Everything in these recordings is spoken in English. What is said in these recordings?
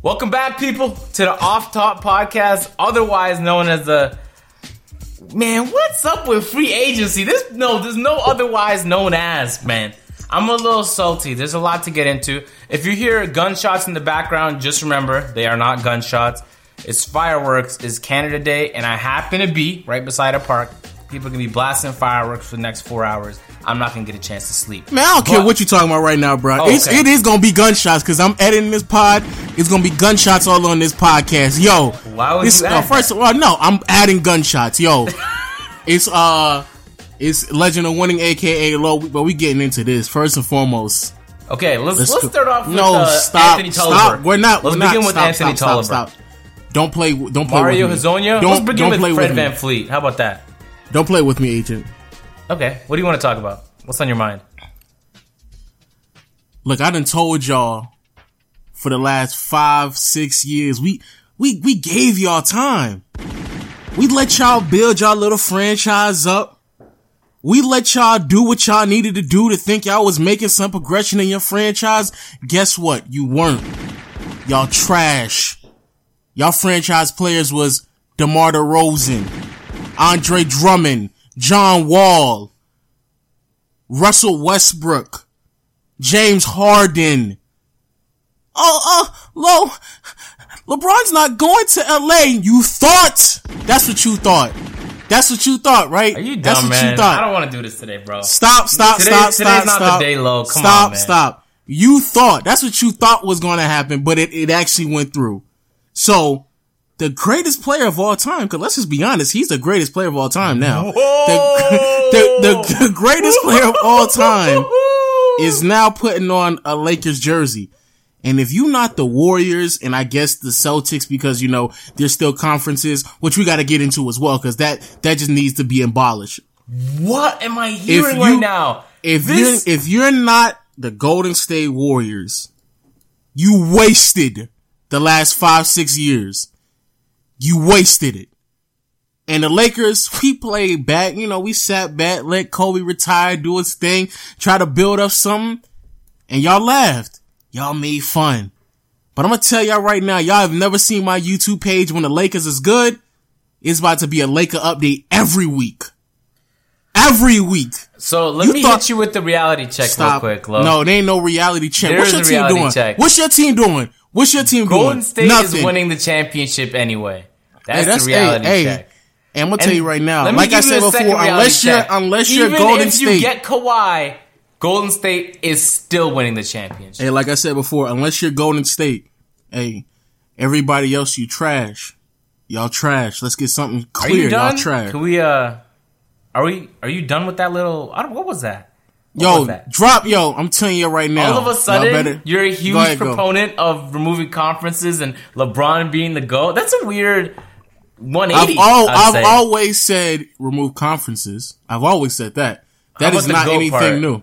Welcome back, people, to the Off Top Podcast, otherwise known as the. Man, what's up with free agency? This no, there's no otherwise known as, man. I'm a little salty. There's a lot to get into. If you hear gunshots in the background, just remember they are not gunshots. It's fireworks. It's Canada Day, and I happen to be right beside a park. People can be blasting fireworks for the next four hours. I'm not gonna get a chance to sleep. Man, I don't care what you're talking about right now, bro. Oh, It's, okay. it is gonna be gunshots because I'm editing this pod. It's gonna be gunshots all on this podcast. Yo, Why would this, you uh, first of all, no, I'm adding gunshots. Yo, it's uh, it's Legend of Winning, aka Low. But we getting into this first and foremost. Okay, let's let's, go- start off with no, uh, stop, Anthony stop. We're not. Let's we're begin not. with stop, Anthony stop, Tolliver. Stop, stop. Don't play. Don't play Mario with me. Hezonja. Don't, Let's begin don't with play Fred with Van. Fleet. How about that? Don't play with me, agent. Okay, what do you want to talk about? What's on your mind? Look, I done told y'all for the last five, six years, we, we, we gave y'all time. We let y'all build y'all little franchise up. We let y'all do what y'all needed to do to think y'all was making some progression in your franchise. Guess what? You weren't. Y'all trash. Y'all franchise players was DeMar DeRozan, Andre Drummond, John Wall, Russell Westbrook, James Harden. Oh, uh, Lo, LeBron's not going to LA. You thought. That's what you thought. That's what you thought, right? Are you dumb, That's what man? you thought. I don't want to do this today, bro. Stop, stop, Today's- stop, today's stop, not the stop. day, Lo. Come stop, on, man. stop. You thought that's what you thought was going to happen, but it, it actually went through. So, the greatest player of all time, because let's just be honest, he's the greatest player of all time now. The, the, the, the greatest player of all time is now putting on a Lakers jersey. And if you're not the Warriors and I guess the Celtics because you know there's still conferences, which we got to get into as well because that that just needs to be abolished. What am I hearing you- right now? If This- you're if you're not the Golden State Warriors, you wasted the last five six years. You wasted it. And the Lakers, we played back, you know, we sat back, let Kobe retire, do his thing, try to build up something, and y'all laughed. Y'all made fun. But I'm gonna tell y'all right now, y'all have never seen my YouTube page when the Lakers is good. It's about to be a Laker update every week. Every week. So let You me thought- hit you with the reality check Stop. real quick, Lo. No, there ain't no reality check. There What's your team doing? check. What's your team doing? What's your team doing? Golden State Nothing. is winning the championship anyway. That's, Hey, that's the reality hey, check. Hey, and I'm gonna tell you right now. Like I said before, unless you're check. unless you're Even Golden if State. you get Kawhi, Golden State is still winning the championship. hey, like I said before, unless you're Golden State, hey, everybody else you trash. Y'all trash. Let's get something clear. Y'all trash. Can we? Uh, are we? Are you done with that little? I don't, what was that? What Yo, drop yo. I'm telling you right now. All of a sudden, better- you're a huge Go ahead, go. proponent of removing conferences and LeBron being the GOAT. That's a weird 180. I've all, I've say. always said remove conferences. I've always said that. That is not anything part? new.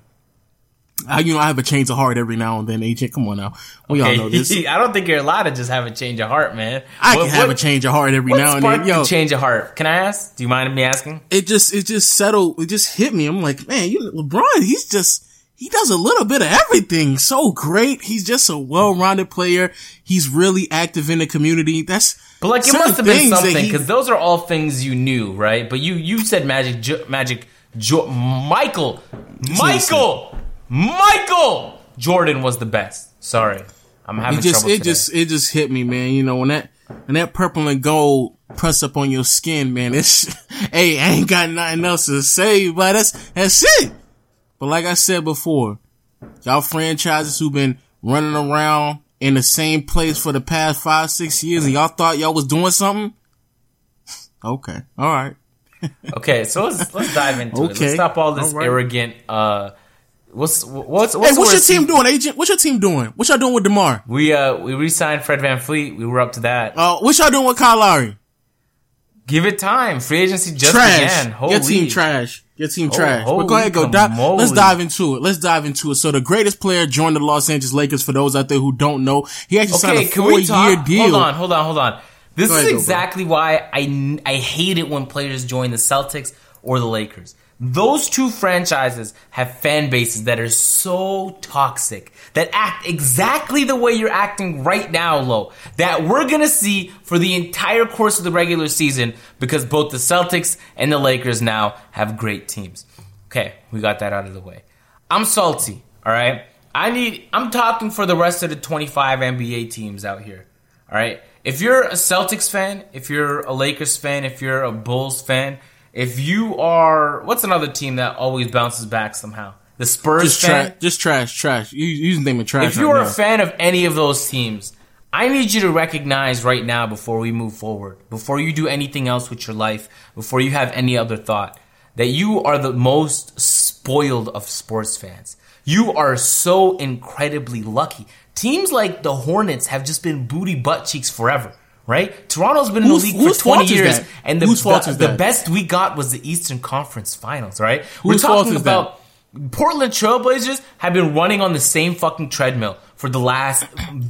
I, you know, I have a change of heart every now and then, agent. Come on now. We all know this. I don't think you're allowed to just have a change of heart, man. I What- can have what- a change of heart every now and then. Yo, change of heart? Can I ask? Do you mind me asking? it just, it just settled. It just hit me. I'm like, man, you, LeBron, he's just, he does a little bit of everything. So great. He's just a well-rounded player. He's really active in the community. That's, But like, it must have been something because those are all things you knew, right? But you you said Magic, Magic, jo- Michael, Michael, Michael Jordan was the best. Sorry, I'm having it just, trouble it today. just, it just hit me, man. You know, when that, when that purple and gold press up on your skin, man, it's, hey, I ain't got nothing else to say, but that's, that's it. But like I said before, y'all franchises who've been running around in the same place for the past five, six years and y'all thought y'all was doing something? Okay. All right. Okay, so let's let's dive into it. Let's stop all this All right. arrogant. uh What's what's what's, Hey, what's your team doing, agent? What's your team doing? What y'all doing with Demar? We uh we re-signed Fred VanVleet. We were up to that. Uh, what y'all doing with Kyle Lowry? Give it time. Free agency just trash. began. Holy. Your team trash. Your team Oh, trash. But go ahead, go. Di- let's dive into it. Let's dive into it. So the greatest player joined the Los Angeles Lakers. For those out there who don't know, he actually signed a can four we talk? year deal. Hold on, hold on, hold on. This Go is ahead, go, exactly why I I hate it when players join the Celtics or the Lakers. Those two franchises have fan bases that are so toxic that act exactly the way you're acting right now, Lo. That we're gonna see for the entire course of the regular season because both the Celtics and the Lakers now have great teams. Okay, we got that out of the way. I'm salty, all right? I need I'm talking for the rest of the 25 NBA teams out here. All right? If you're a Celtics fan, if you're a Lakers fan, if you're a Bulls fan, if you are what's another team that always bounces back somehow? The Spurs Just fan. trash. Just trash. Trash. You you name it trash. If you right are now. a fan of any of those teams, I need you to recognize right now before we move forward, before you do anything else with your life, before you have any other thought, that you are the most spoiled of sports fans. You are so incredibly lucky. Teams like the Hornets have just been booty butt cheeks forever. Right? Toronto's been in the league for 20 years, and the, Whose fault the, the best we got was the Eastern Conference Finals, right? Whose We're fault talking is that? about Portland Trailblazers have been running on the same fucking treadmill for the last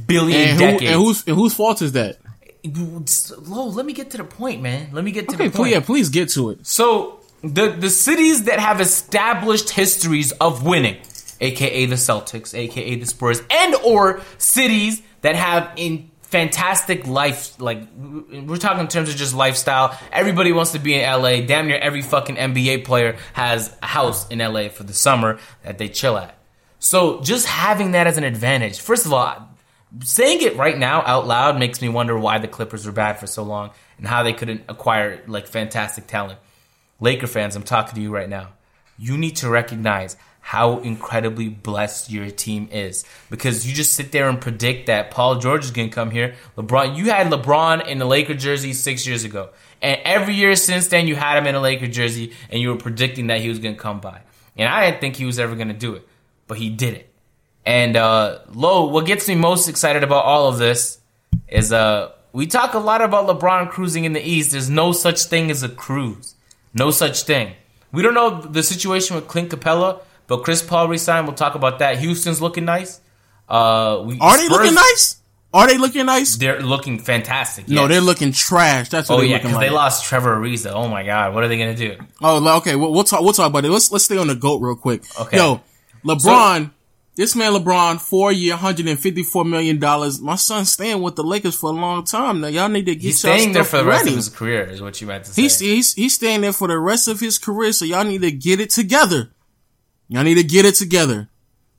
billion and, who, decades. and whose and whose fault is that? Lo, let me get to the point, man. Let me get to Okay, the point. please, yeah, please get to it. So the the cities that have established histories of winning, aka the Celtics, aka the Spurs, and or cities that have in fantastic life like we're talking in terms of just lifestyle. Everybody wants to be in LA. Damn near every fucking NBA player has a house in LA for the summer that they chill at. So just having that as an advantage. First of all, saying it right now out loud makes me wonder why the Clippers were bad for so long and how they couldn't acquire like fantastic talent. Laker fans, I'm talking to you right now. You need to recognize how incredibly blessed your team is because you just sit there and predict that Paul George is going to come here. LeBron, you had LeBron in the Laker jersey six years ago, and every year since then you had him in a Laker jersey, and you were predicting that he was going to come by. And I didn't think he was ever going to do it, but he did it. And uh, Lo, what gets me most excited about all of this is uh, we talk a lot about LeBron cruising in the East. There's no such thing as a cruise. No such thing. We don't know the situation with Clint Capela, but Chris Paul resigned. We'll talk about that. Houston's looking nice. Uh, we, Are they looking nice? Are they looking nice? They're looking fantastic. No, they're looking trash. That's what Oh yeah, because like. they lost Trevor Ariza. Oh my God, what are they gonna do? Oh, okay. We'll, we'll talk. We'll talk about it. Let's let's stay on the goat real quick. Okay. Yo, LeBron. this man LeBron, four year, hundred and fifty four million dollars. My son's staying with the Lakers for a long time now. Y'all need to get He's y'all staying there for the rest ready. of his career, is what you meant to say. He's, he's he's staying there for the rest of his career. So y'all need to get it together. Y'all need to get it together.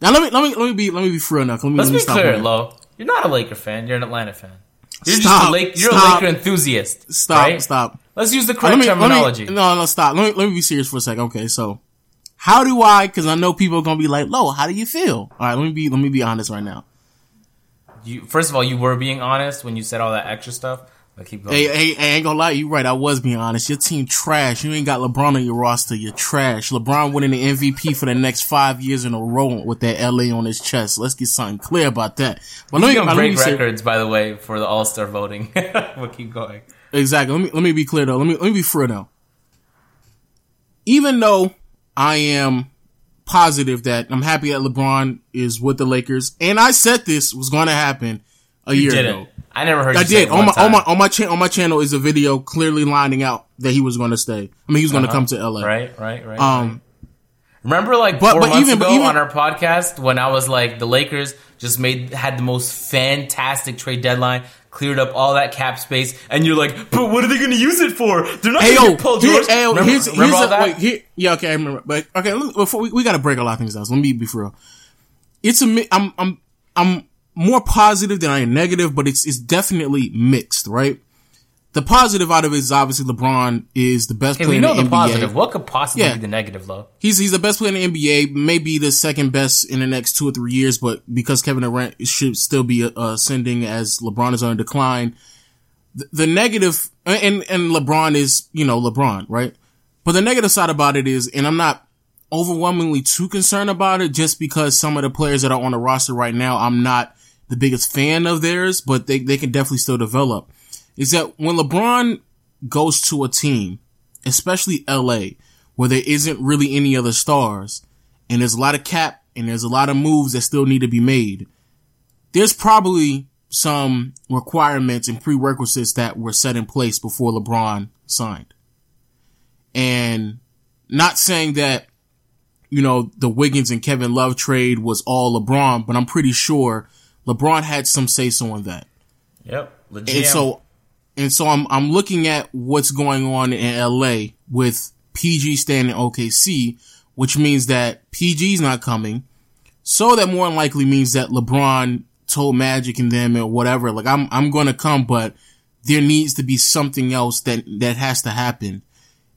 Now let me let me let me be let me be real now. Let me, Let's let me be stop clear. Lo. You're not a Laker fan. You're an Atlanta fan. You're Stop. just a Lake, You're Stop. a Laker enthusiast. Stop. right? Stop. Let's use the correct me- let me- terminology. no, no, stop. Let me, let me be serious for a second. Okay, so how do I? Because I know people are gonna be like, "Lo, how do you feel?" All right, let me be let me be honest right now. You, first of all, you were being honest when you said all that extra stuff. But keep going. Hey, hey, hey, I ain't gonna lie, you right. I was being honest. Your team trash. You ain't got LeBron on your roster. You're trash. LeBron winning the MVP for the next five years in a row with that LA on his chest. Let's get something clear about that. But let me, He's let gonna me break say- records, by the way, for the All Star voting. we'll keep going. Exactly. Let me let me be clear though. Let me let me be fair though. Even though I am positive that I'm happy that LeBron is with the Lakers, and I said this was going to happen a year Didn't. ago. I never heard. I did on my on my on my cha- on my channel is a video clearly lining out that he was going to stay. I mean, he was going to come to LA. Uh-huh. Right, right, right. Um, Remember, like but- four but months even- ago even- on our podcast when I was like, the Lakers just made had the most fantastic trade deadline, cleared up all that cap space, and you're like, but what are they going to use it for? They're not going to get Paul George. hey, yo, remember here's, remember here's all a, that? wait, here, yeah, okay, I remember. But okay, me, before we, we got to break a lot of things down. So let me be for real. It's a I'm I'm I'm more positive than I am negative, but it's it's definitely mixed, right? The positive out of it is obviously LeBron is the best Hey, player we know in the positive. What could possibly Yeah. be the negative, though? He's he's the best player in the NBA, maybe the second best in the next two or three years, but because Kevin Durant should still be uh, ascending as LeBron is on decline. The, the negative, and and LeBron is you know LeBron, right? But the negative side about it is, and I'm not overwhelmingly too concerned about it just because some of the players that are on the roster right now, I'm not the biggest fan of theirs, but they, they can definitely still develop. Is that when LeBron goes to a team, especially LA, where there isn't really any other stars, and there's a lot of cap and there's a lot of moves that still need to be made, there's probably some requirements and prerequisites that were set in place before LeBron signed. And not saying that, you know, the Wiggins and Kevin Love trade was all LeBron, but I'm pretty sure LeBron had some say so on that. Yep. Legit. And so, and so I'm, I'm looking at what's going on in LA with PG staying in OKC, which means that PG's not coming. So that more than likely means that LeBron told Magic and them or whatever, like I'm, I'm going to come, but there needs to be something else that, that has to happen.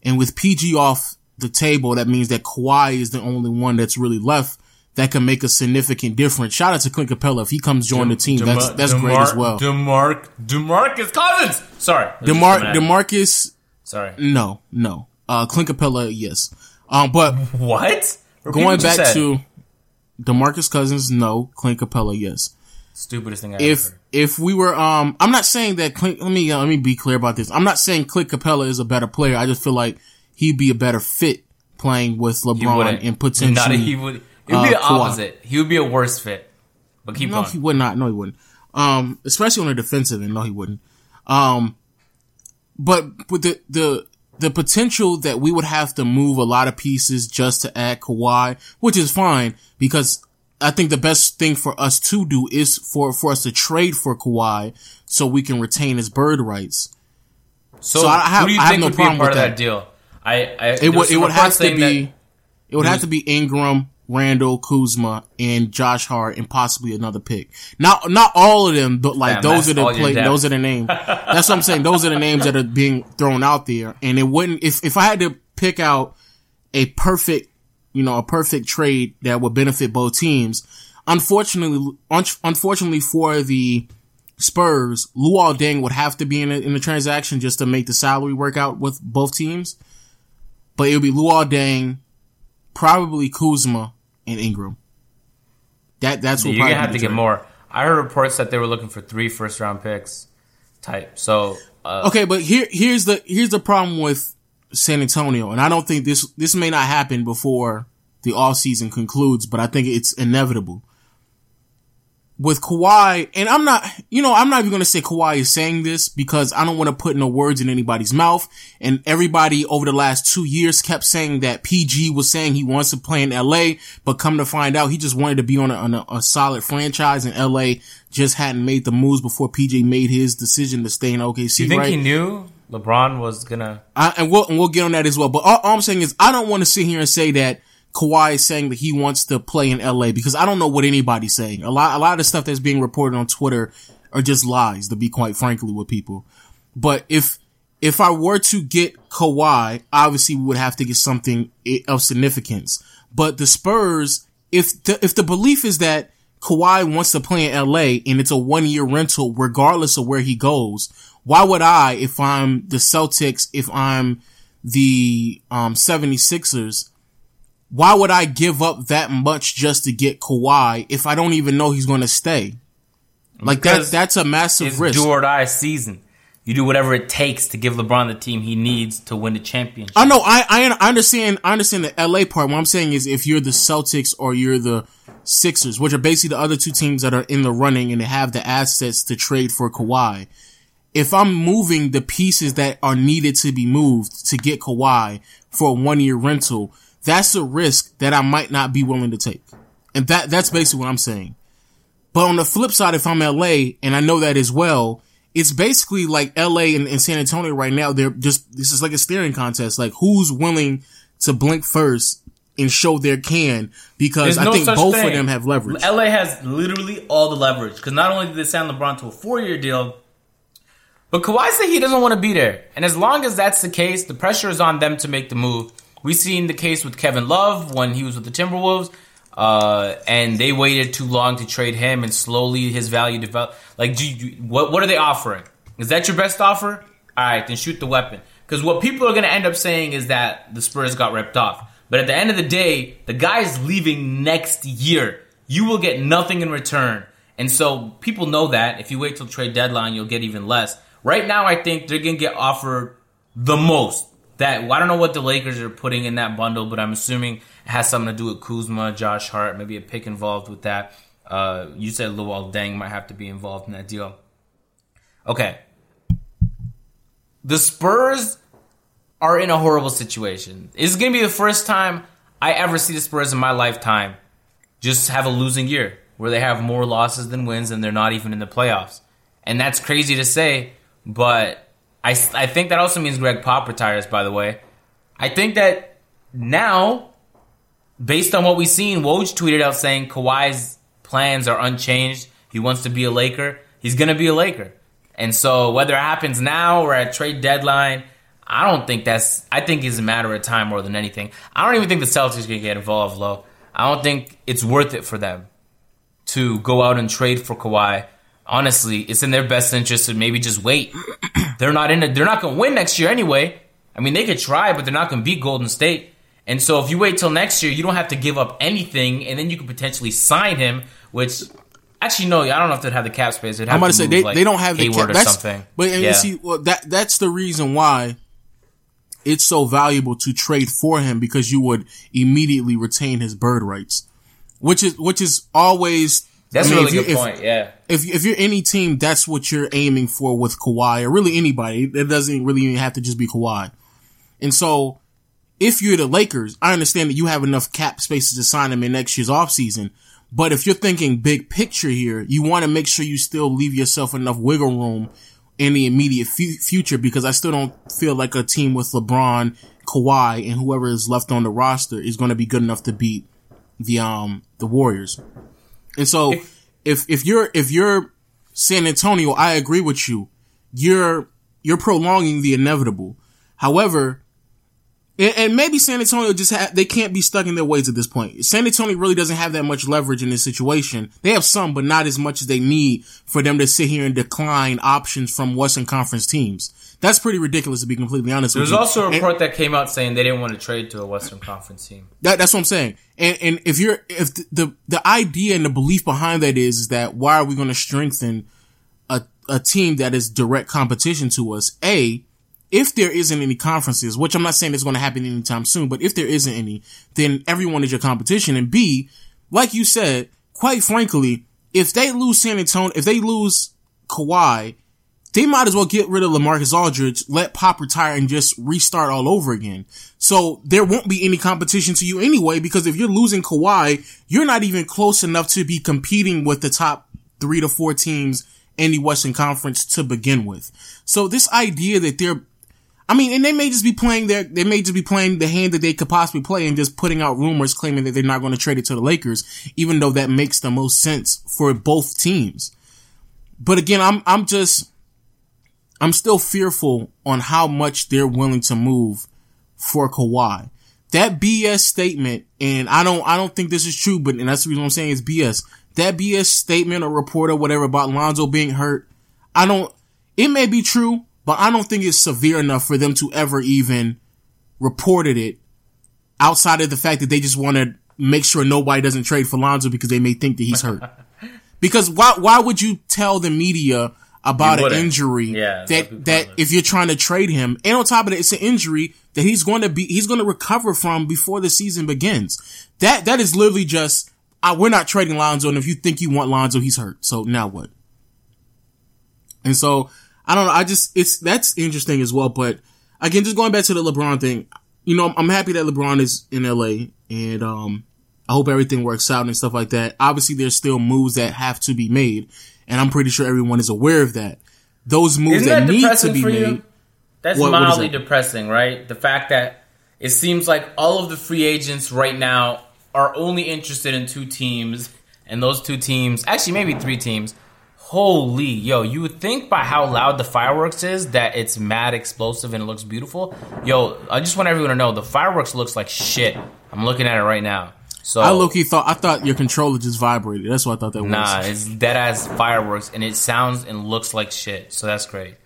And with PG off the table, that means that Kawhi is the only one that's really left that can make a significant difference. Shout out to Clint Capela If he comes join the team, that's, that's Demar- great as well. DeMarc, DeMarcus Cousins. Sorry. DeMar, DeMarcus, Sorry. no, no. Uh, Clint Capela, yes. Um, but What? Repeat going what back said. to DeMarcus Cousins, no. Clint Capela, yes. stupidest thing I if ever if we were um I'm not saying that Clint let me uh, let me be clear about this. I'm not saying Clint Capela is a better player. I just feel like he'd be a better fit playing with LeBron and potentially Not, he would. It would uh, be the Kawhi. opposite. He would be a worse fit. But keep No, going. he would not. No, he wouldn't. Um, especially on the defensive end. No, he wouldn't. Um, but with the, the, the potential that we would have to move a lot of pieces just to add Kawhi, which is fine because I think the best thing for us to do is for, for us to trade for Kawhi so we can retain his bird rights. so, so I have- who do you I have think no would be a problem part with of that, that. deal? I, I It would, it would have to be, it would have to be Ingram, Randle, Kuzma, and Josh Hart, and possibly another pick. Not, not all of them, but like Damn, those are the play, those are the names. That's what I'm saying. Those are the names that are being thrown out there. And it wouldn't, if, if I had to pick out a perfect, you know, a perfect trade that would benefit both teams, unfortunately, un- unfortunately for the Spurs, Luol Deng would have to be in a, in the transaction just to make the salary work out with both teams. But it would be Luol Deng, probably Kuzma, and Ingram. That that's what You're probably gonna have to get more. I heard reports that they were looking for three first round picks, type. So uh, Okay, but here here's the here's the problem with San Antonio, and I don't think this this may not happen before the off season concludes, but I think it's inevitable. With Kawhi, and I'm not, you know, I'm not even going to say Kawhi is saying this because I don't want to put no words in anybody's mouth. And everybody over the last two years kept saying that PG was saying he wants to play in LA, but come to find out he just wanted to be on a, on a, a solid franchise and LA just hadn't made the moves before PG made his decision to stay in OKC. do you think right? he knew LeBron was gonna? I, and we'll and we'll get on that as well. But all, all I'm saying is I don't want to sit here and say that Kawhi is saying that he wants to play in LA because I don't know what anybody's saying. A lot a lot of the stuff that's being reported on Twitter are just lies, to be quite frankly with people. But if if I were to get Kawhi, obviously we would have to get something of significance. But the Spurs, if the, if the belief is that Kawhi wants to play in LA and it's a one year rental regardless of where he goes, why would I, if I'm the Celtics, if I'm the um 76ers, why would I give up that much just to get Kawhi if I don't even know he's going to stay? Like that, that's a massive It's risk. do or die season. You do whatever it takes to give LeBron the team he needs to win the championship. I know. I, I I understand. I understand the LA part. What I'm saying is, if you're the Celtics or you're the Sixers, which are basically the other two teams that are in the running and they have the assets to trade for Kawhi, if I'm moving the pieces that are needed to be moved to get Kawhi for a one year rental, that's a risk that I might not be willing to take, and that that's basically what I'm saying. But on the flip side, if I'm LA and I know that as well, it's basically like LA and, and San Antonio right now. They're just, this is like a staring contest. Like who's willing to blink first and show their can because There's I no think both thing. of them have leverage. LA has literally all the leverage because not only did they sign LeBron to a four-year deal, but Kawhi said he doesn't want to be there. And as long as that's the case, the pressure is on them to make the move. We've seen the case with Kevin Love when he was with the Timberwolves, uh, and they waited too long to trade him, and slowly his value developed. Like, do you, what what are they offering? Is that your best offer? All right, then shoot the weapon. Because what people are going to end up saying is that the Spurs got ripped off. But at the end of the day, the guy is leaving next year. You will get nothing in return. And so people know that. If you wait till trade deadline, you'll get even less. Right now, I think they're going to get offered the most. That I don't know what the Lakers are putting in that bundle, but I'm assuming it has something to do with Kuzma, Josh Hart, maybe a pick involved with that. Uh, you said Luol Deng might have to be involved in that deal. Okay. The Spurs are in a horrible situation. It's to be the first time I ever see the Spurs in my lifetime just have a losing year where they have more losses than wins and they're not even in the playoffs. And that's crazy to say, but I, I think that also means Gregg Pop retires, by the way. I think that now, based on what we've seen, Woj tweeted out saying Kawhi's plans are unchanged. He wants to be a Laker. He's going to be a Laker. And so whether it happens now or at trade deadline, I don't think that's. I think it's a matter of time more than anything. I don't even think the Celtics can get involved, low. I don't think it's worth it for them to go out and trade for Kawhi. Honestly, it's in their best interest to maybe just wait. they're not in it. They're not going to win next year anyway. I mean, they could try, but they're not going to beat Golden State. And so if you wait till next year, you don't have to give up anything, and then you could potentially sign him, which Actually, no. I don't know if they'd have the cap space. They'd have I'm about to to say move, they, like, they don't have the cap. or That's, something. But and yeah. see, well, that that's the reason why it's so valuable to trade for him because you would immediately retain his bird rights, which is which is always that's I a mean, really if good you- if- point. Yeah. if if you're any team, that's what you're aiming for with Kawhi, or really anybody. It doesn't really even have to just be Kawhi. And so, if you're the Lakers, I understand that you have enough cap spaces to sign him in next year's offseason. But if you're thinking big picture here, you want to make sure you still leave yourself enough wiggle room in the immediate fu- future because I still don't feel like a team with LeBron, Kawhi, and whoever is left on the roster is going to be good enough to beat the um the Warriors. And so if if you're if you're San Antonio, I agree with you. You're you're prolonging the inevitable. However, and, and maybe San Antonio just ha- they can't be stuck in their ways at this point. San Antonio really doesn't have that much leverage in this situation. They have some, but not as much as they need for them to sit here and decline options from Western Conference teams. That's pretty ridiculous to be completely honest There's with you. There's also a And- report that came out saying they didn't want to trade to a Western Conference team. That, that's what I'm saying. And, and if you're, if the, the, the idea and the belief behind that is, is that why are we going to strengthen a, a team that is direct competition to us? A, if there isn't any conferences, which I'm not saying it's going to happen anytime soon, but if there isn't any, then everyone is your competition. And B, like you said, quite frankly, if they lose San Antonio, if they lose Kawhi, they might as well get rid of LaMarcus Aldridge, let Pop retire and just restart all over again. So there won't be any competition to you anyway, because if you're losing Kawhi, you're not even close enough to be competing with the top three to four teams in the Western Conference to begin with. So this idea that they're I mean, and they may just be playing their, they may just be playing the hand that they could possibly play and just putting out rumors claiming that they're not going to trade it to the Lakers, even though that makes the most sense for both teams. But again, I'm, I'm just, I'm still fearful on how much they're willing to move for Kawhi. That BS statement, and I don't, I don't think this is true, but, and that's the reason I'm saying it's BS. That BS statement or report or whatever about Lonzo being hurt, I don't, it may be true, but I don't think it's severe enough for them to ever even reported it outside of the fact that they just want to make sure nobody doesn't trade for Lonzo because they may think that he's hurt. because why, why would you tell the media about an injury Yeah, that, that if you're trying to trade him and on top of that, it's an injury that he's going to be, he's going to recover from before the season begins. That, that is literally just, uh, we're not trading Lonzo. And if you think you want Lonzo, he's hurt. So now what? And so I don't know. I just it's that's interesting as well. But again, just going back to the LeBron thing, you know, I'm, I'm happy that LeBron is in LA, and um, I hope everything works out and stuff like that. Obviously, there's still moves that have to be made, and I'm pretty sure everyone is aware of that. Those moves that, that need to be for you? made. That's What- what is mildly that? depressing, right? The fact that it seems like all of the free agents right now are only interested in two teams, and those two teams, actually maybe three teams. Holy yo, you would think by how loud the fireworks is that it's mad explosive and it looks beautiful. Yo, I just want everyone to know the fireworks looks like shit. I'm looking at it right now. So I low key thought I thought your controller just vibrated. That's what I thought that Nah, was. it's dead ass fireworks, and it sounds and looks like shit. So that's great.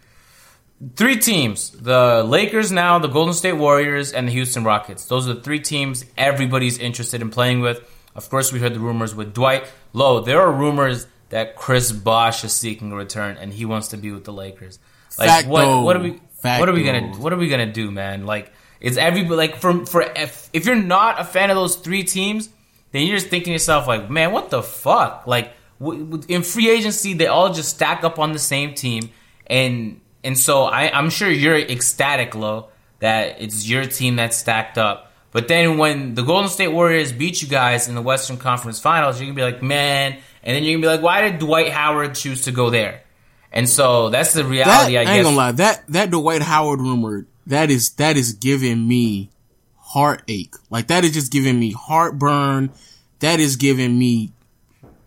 three teams: the Lakers now, the Golden State Warriors, and the Houston Rockets. Those are the three teams everybody's interested in playing with. Of course, we heard the rumors with Dwight. Low, there are rumors that Chris Bosh is seeking a return and he wants to be with the Lakers. Like Facto. what? What are we? Facto. What are we gonna? What are we gonna do, man? Like, is everybody like for for if, if you're not a fan of those three teams, then you're just thinking to yourself like, man, what the fuck? Like w- w- in free agency, they all just stack up on the same team, and and so I, I'm sure you're ecstatic, Lo, that it's your team that's stacked up. But then when the Golden State Warriors beat you guys in the Western Conference Finals, you're gonna be like, man, and then you're gonna be like, why did Dwight Howard choose to go there? And so that's the That, reality, I, I ain't guess. gonna lie. That that Dwight Howard rumor that is that is giving me heartache. Like that is just giving me heartburn. That is giving me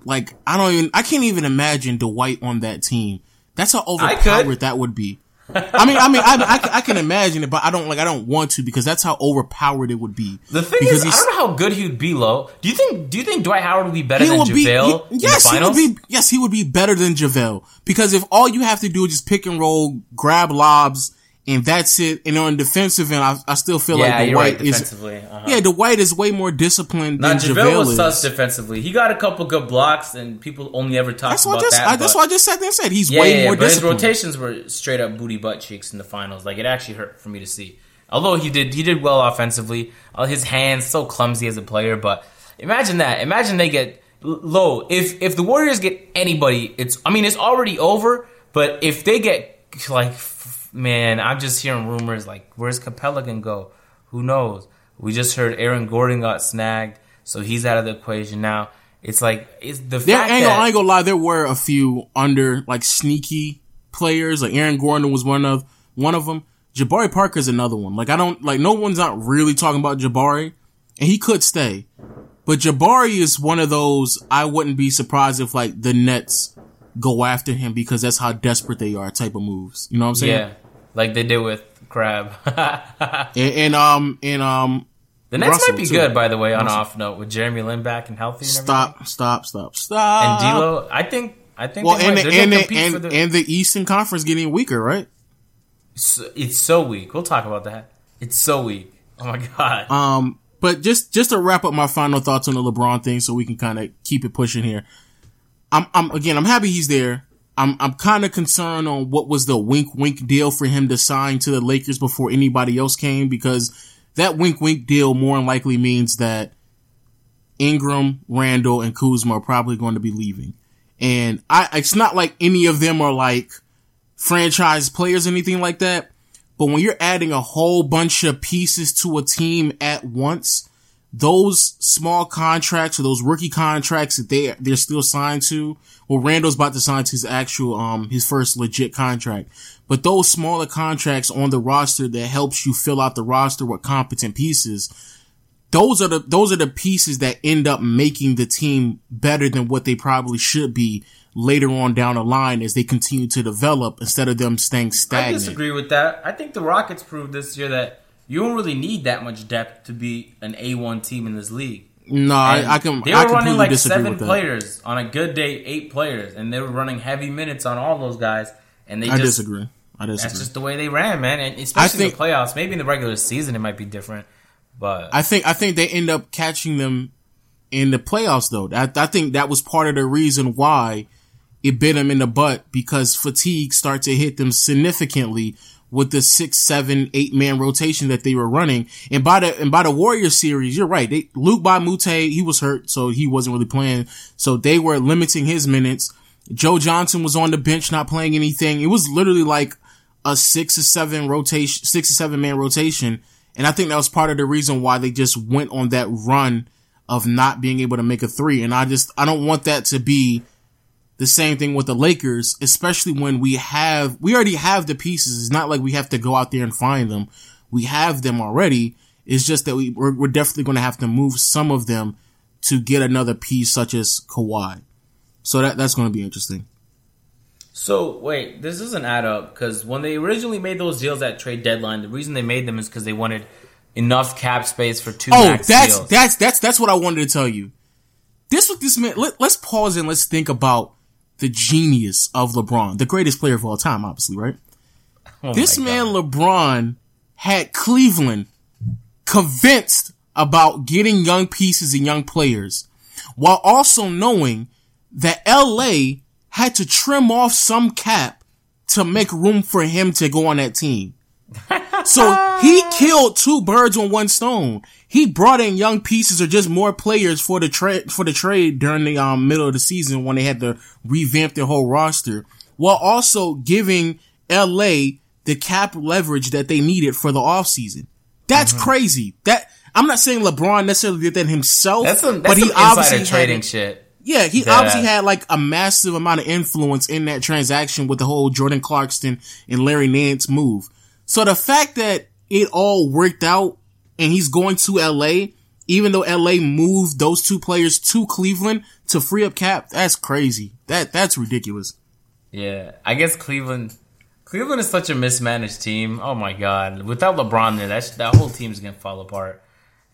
like I don't even I can't even imagine Dwight on that team. That's how overpowered that would be. I mean, I mean, I, I, can- I can imagine it, but I don't like. I don't want to because that's how overpowered it would be. The thing because is, I don't know how good he would be, Low. Do you think? Do you think Dwight Howard would be better than would be JaVale he- in yes, the he would be yes, he would be better than JaVale because if all you have to do is just pick and roll, grab lobs, and that's it. And on defensive end, I, I still feel yeah, like you're right. Dwight is uh-huh. yeah, Dwight is way more disciplined Now than JaVale JaVale was sus defensively. He got a couple good blocks, and people only ever talk That's about I just that. I, that's why I just sat there and said he's yeah, way yeah, more but his disciplined. rotations were straight up booty butt cheeks in the finals. Like it actually hurt for me to see. Although he did he did well offensively. Uh, his hands so clumsy as a player, but imagine that. Imagine they get low. If if the Warriors get anybody, it's I mean it's already over. But if they get like man, I'm just hearing rumors like where's Capela gonna go? Who knows? We just heard Aaron Gordon got snagged, so he's out of the equation now. It's like it's the There fact ain't that I ain't gonna lie, there were a few under like sneaky players. Like Aaron Gordon was one of one of them. Jabari Parker's another one. Like I don't like no one's not really talking about Jabari, and he could stay. But Jabari is one of those I wouldn't be surprised if like the Nets go after him because that's how desperate they are type of moves. You know what I'm saying? yeah, like they did with Crab. And, and um and um The Nets Russell, might be too. good, by the way. On off note, with Jeremy Lin back and healthy, and stop stop stop stop. and D'Lo. I think, I think. Well, they and the, and the, and, the. and the Eastern Conference getting weaker, right? it's, it's so weak. We'll talk about that. It's so weak. Oh my god. Um, but just just to wrap up my final thoughts on the LeBron thing, so we can kind of keep it pushing here. I'm I'm again I'm happy he's there. I'm I'm kind of concerned on what was the wink wink deal for him to sign to the Lakers before anybody else came because that wink wink deal more than likely means that Ingram, Randle, and Kuzma are probably going to be leaving. And I it's not like any of them are like franchise players or anything like that. But when you're adding a whole bunch of pieces to a team at once, those small contracts or those rookie contracts that they they're still signed to, well, Randle's about to sign to his actual um his first legit contract. But those smaller contracts on the roster that helps you fill out the roster with competent pieces, those are the those are the pieces that end up making the team better than what they probably should be later on down the line as they continue to develop instead of them staying stagnant. I disagree with that. I think the Rockets proved this year that you don't really need that much depth to be an A1 team in this league. No, I, I can. They were running like seven players on a good day, eight players, and they were running heavy minutes on all those guys. And they I just disagree. I disagree. that's just the way they ran, man. And especially think- in the playoffs. Maybe in the regular season it might be different, but I think I think they end up catching them in the playoffs though. I, I think that was part of the reason why it bit them in the butt because fatigue started to hit them significantly with the six, seven, eight man rotation that they were running. And by the and by the Warrior series, you're right. They Luke Mute, he was hurt, so he wasn't really playing. So they were limiting his minutes. Joe Johnson was on the bench, not playing anything. It was literally like a six or seven rotation, six or seven man rotation. And I think that was part of the reason why they just went on that run of not being able to make a three. And I just, I don't want that to be the same thing with the Lakers, especially when we have, we already have the pieces. It's not like we have to go out there and find them. We have them already. It's just that we, we're, we're definitely going to have to move some of them to get another piece such as Kawhi. So that, that's going to be interesting. So wait, this doesn't add up because when they originally made those deals at trade deadline, the reason they made them is because they wanted enough cap space for two. Oh, max that's deals. that's that's that's what I wanted to tell you. This what this meant. Let, let's pause and let's think about the genius of LeBron, the greatest player of all time, obviously, right? Oh this man God. LeBron had Cleveland convinced about getting young pieces and young players while also knowing that LA had to trim off some cap to make room for him to go on that team. so he killed two birds on one stone. He brought in young pieces or just more players for the trade for the trade during the um, middle of the season when they had to revamp their whole roster, while also giving LA the cap leverage that they needed for the offseason. That's crazy. That I'm not saying LeBron necessarily did that himself, That's some, but he obviously had trading it- shit. yeah, he that- obviously had like a massive amount of influence in that transaction with the whole Jordan Clarkson and Larry Nance move. So the fact that it all worked out and he's going to LA, even though LA moved those two players to Cleveland to free up cap, that's crazy. That that's ridiculous. Yeah, I guess Cleveland. Cleveland is such a mismanaged team. Oh my god! Without LeBron there, that that whole team's gonna fall apart.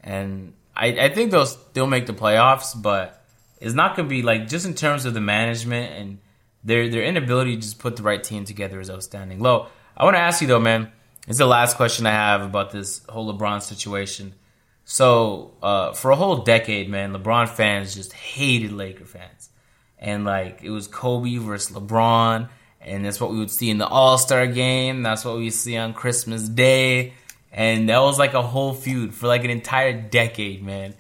And I, I think they'll still make the playoffs, but it's not gonna be like just in terms of the management and their their inability to just put the right team together is outstanding. Lo, I want to ask you though, man. It's the last question I have about this whole LeBron situation. So uh, for a whole decade, man, LeBron fans just hated Laker fans, and like it was Kobe versus LeBron, and that's what we would see in the All Star game. That's what we see on Christmas Day, and that was like a whole feud for like an entire decade, man.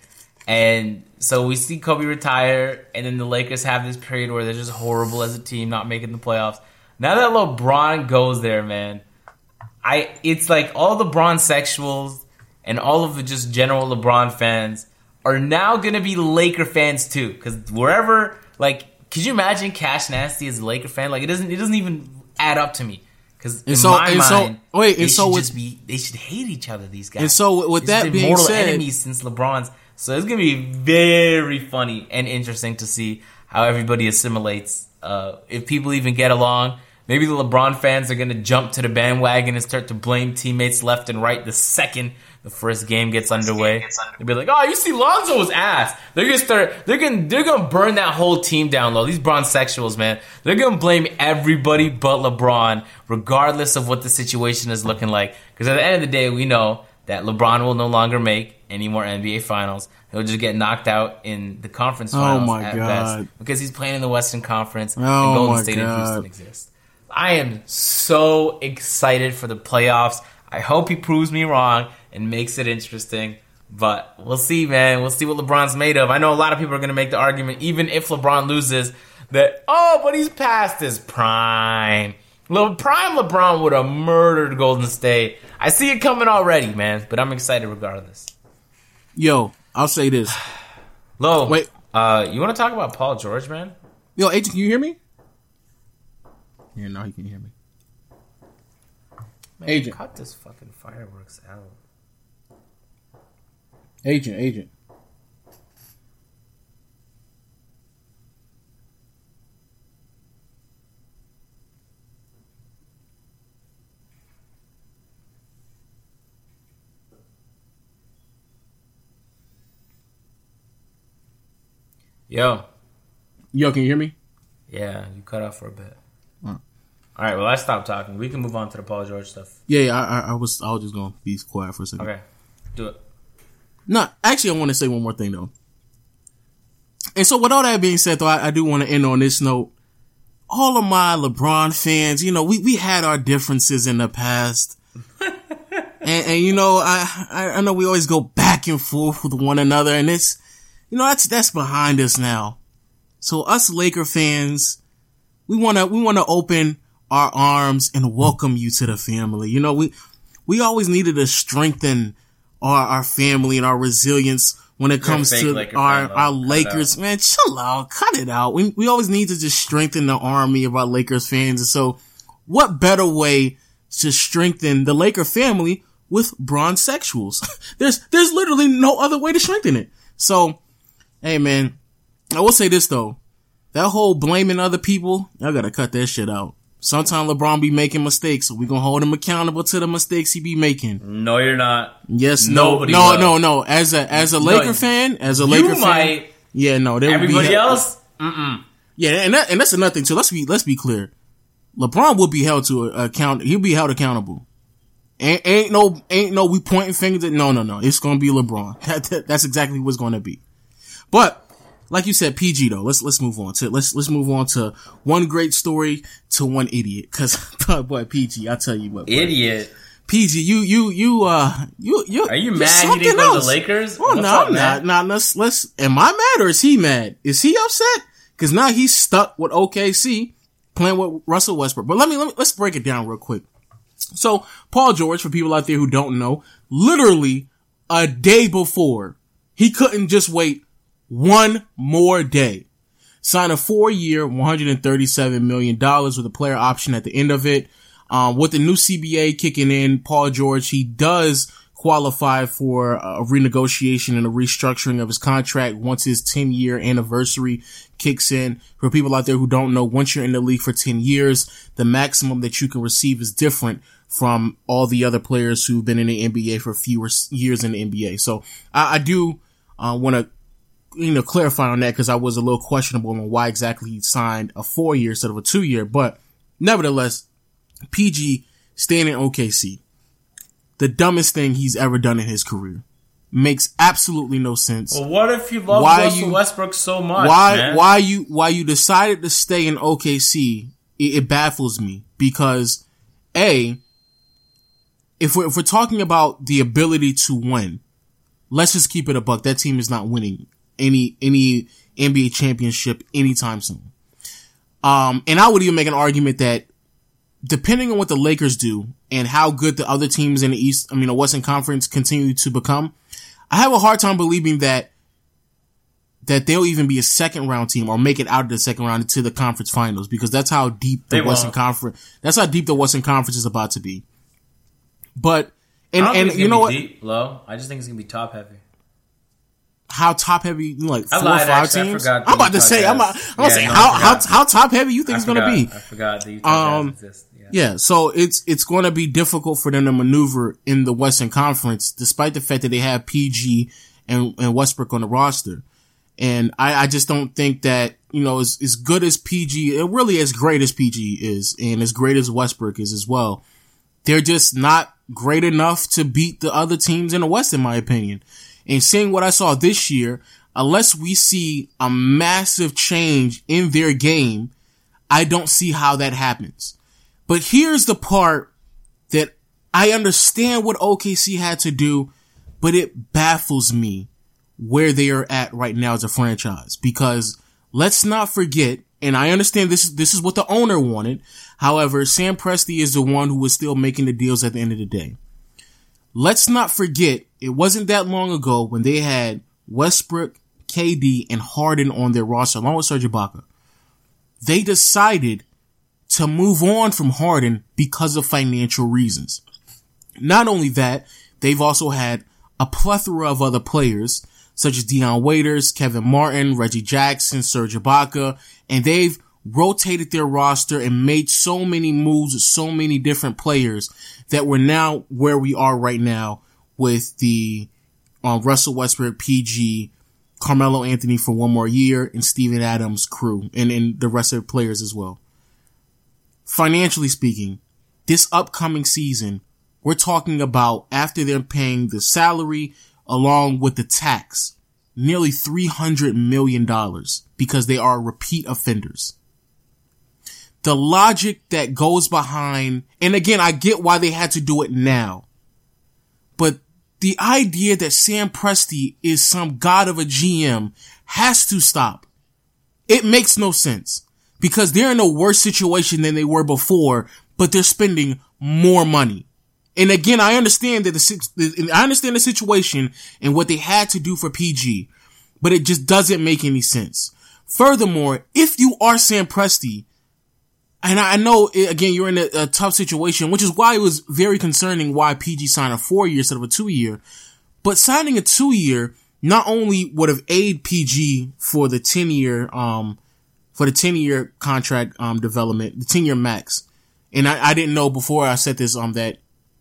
And so we see Kobe retire, and then the Lakers have this period where they're just horrible as a team, not making the playoffs. Now that LeBron goes there, man, I it's like all the LeBron sexuals and all of the just general LeBron fans are now gonna be Laker fans too. Because wherever, like, could you imagine Cash Nasty as a Laker fan? Like, it doesn't it doesn't even add up to me. Because in so- my and so- mind, wait, they so should with- just be they should hate each other. These guys. And so with They've that been being mortal said- enemies since LeBron's. So it's gonna be very funny and interesting to see how everybody assimilates. Uh, if people even get along, maybe the LeBron fans are gonna jump to the bandwagon and start to blame teammates left and right the second the first game gets underway. They'll be like, "Oh, you see, Lonzo's ass." They're gonna start. They're gonna. They're gonna burn that whole team down low. These Bron sexuals, man. They're gonna blame everybody but LeBron, regardless of what the situation is looking like. Because at the end of the day, we know that LeBron will no longer make any more NBA finals. He'll just get knocked out in the conference Oh finals my at God. best because he's playing in the Western Conference. Oh and Oh Golden my State God. and Houston exist. I am so excited for the playoffs. I hope he proves me wrong and makes it interesting. But we'll see, man. We'll see what LeBron's made of. I know a lot of people are going to make the argument, even if LeBron loses, that, oh, but he's past his prime. Le- prime LeBron would have murdered Golden State. I see it coming already, man. But I'm excited regardless. Yo, I'll say this. Lo, Wait. Uh, you want to talk about Paul George, man? Yo, agent, can you hear me? Yeah, now he can hear me. Man, Agent. cut this fucking fireworks out. Agent, agent. Yo, Yo, can you hear me? yeah, you cut off for a bit. All right, well, I stopped talking. We can move on to the Paul George stuff. Yeah, yeah. I, I, I was, I was just gonna be quiet for a second. Okay, do it. No, actually, I want to say one more thing though. And so, with all that being said, though, I, I do want to end on this note. All of my LeBron fans, you know, we, we had our differences in the past. and, and, you know, I, I, I know we always go back and forth with one another and it's, you know, that's, that's behind us now. So us Laker fans, we want to, we want to open our arms and welcome you to the family. You know, we, we always needed to strengthen our, our family and our resilience when it comes to Laker our, our Lakers. Man, chill out. Cut it out. We, we always need to just strengthen the army of our Lakers fans. And so what better way to strengthen the Laker family with bronze sexuals? there's, there's literally no other way to strengthen it. So, hey man, I will say this though. That whole blaming other people, y'all gotta cut that shit out. Sometimes LeBron be making mistakes, so we gonna hold him accountable to the mistakes he be making. No, you're not. Yes, no, Nobody no, will. no, no. As a as a No, Laker fan, as a Laker you fan, might. yeah, no. There Everybody be, else, yeah, and that and that's another thing too. Let's be let's be clear. LeBron will be held to account. He'll be held accountable. Ain't, ain't no, ain't no, we pointing fingers at, no, no, no. It's to be LeBron. That, that, that's exactly what's to be. But, like you said, PG though, let's, let's move on to, let's, let's move on to one great story to one idiot. Cause, boy, PG, I tell you what. Boy. Idiot. PG, you, you, you, uh, you, you. Are you mad he didn't go to the Lakers? Oh, no, up, I'm not. Nah, let's, let's, am I mad or is he mad? Is he upset? Cause now he's stuck with OKC playing with Russell Westbrook. But let me, let me, let's break it down real quick. So Paul George, for people out there who don't know, literally a day before, he couldn't just wait one more day. Sign a four year, $137 million with a player option at the end of it. Um, with the new CBA kicking in, Paul George, he does qualify for a renegotiation and a restructuring of his contract once his 10 year anniversary kicks in. For people out there who don't know, once you're in the league for 10 years, the maximum that you can receive is different from all the other players who've been in the NBA for fewer years in the NBA. So I, I do uh, want to you know clarify on that because I was a little questionable on why exactly he signed a four year instead of a two year. But nevertheless, PG staying in OKC, the dumbest thing he's ever done in his career. Makes absolutely no sense. Well, what if you love why Russell you, Westbrook so much? Why man? why you why you decided to stay in OKC? It, it baffles me because a if we're, if we're talking about the ability to win, let's just keep it a buck. That team is not winning any, any NBA championship anytime soon. Um, and I would even make an argument that depending on what the Lakers do and how good the other teams in the East, I mean, the Western Conference continue to become, I have a hard time believing that that they'll even be a second round team or make it out of the second round into the conference finals because that's how deep the they Western won't. Conference, that's how deep the Western Conference is about to be. But and and you know what? Deep, low. I just think it's gonna be top heavy. How top heavy? Like four or five actually, teams? I'm about to say. I'm. About, I'm yeah, say no, how how how top heavy you think I it's forgot, gonna be? I forgot that you um, exist. Yeah. yeah. So it's it's going to be difficult for them to maneuver in the Western Conference, despite the fact that they have PG and and Westbrook on the roster. And I, I just don't think that, you know, as, as good as PG, really as great as PG is, and as great as Westbrook is as well, they're just not great enough to beat the other teams in the West, in my opinion. And seeing what I saw this year, unless we see a massive change in their game, I don't see how that happens. But here's the part that I understand what OKC had to do, but it baffles me where they are at right now as a franchise because let's not forget and I understand this is, this is what the owner wanted. However, Sam Presti is the one who was still making the deals at the end of the day. Let's not forget, it wasn't that long ago when they had Westbrook, KD, and Harden on their roster along with Serge Ibaka. They decided to move on from Harden because of financial reasons. Not only that, they've also had a plethora of other players such as Dion Waiters, Kevin Martin, Reggie Jackson, Serge Ibaka, and they've rotated their roster and made so many moves with so many different players that we're now where we are right now with the uh, Russell Westbrook, PG, Carmelo Anthony for one more year, and Steven Adams crew, and, and the rest of the players as well. Financially speaking, this upcoming season, we're talking about after they're paying the salary along with the tax, nearly $300 million because they are repeat offenders. The logic that goes behind, and again, I get why they had to do it now, but the idea that Sam Presti is some god of a GM has to stop. It makes no sense because they're in a worse situation than they were before, but they're spending more money. And again, I understand that the, I understand the situation and what they had to do for PG, but it just doesn't make any sense. Furthermore, if you are Sam Presti, and I know again you're in a, a, tough situation, which is why it was very concerning why PG signed a four year instead of a two year. But signing a two year not only would have aided PG for the ten year um for the ten year contract um development, the ten year max. And I, I didn't know before I said this um that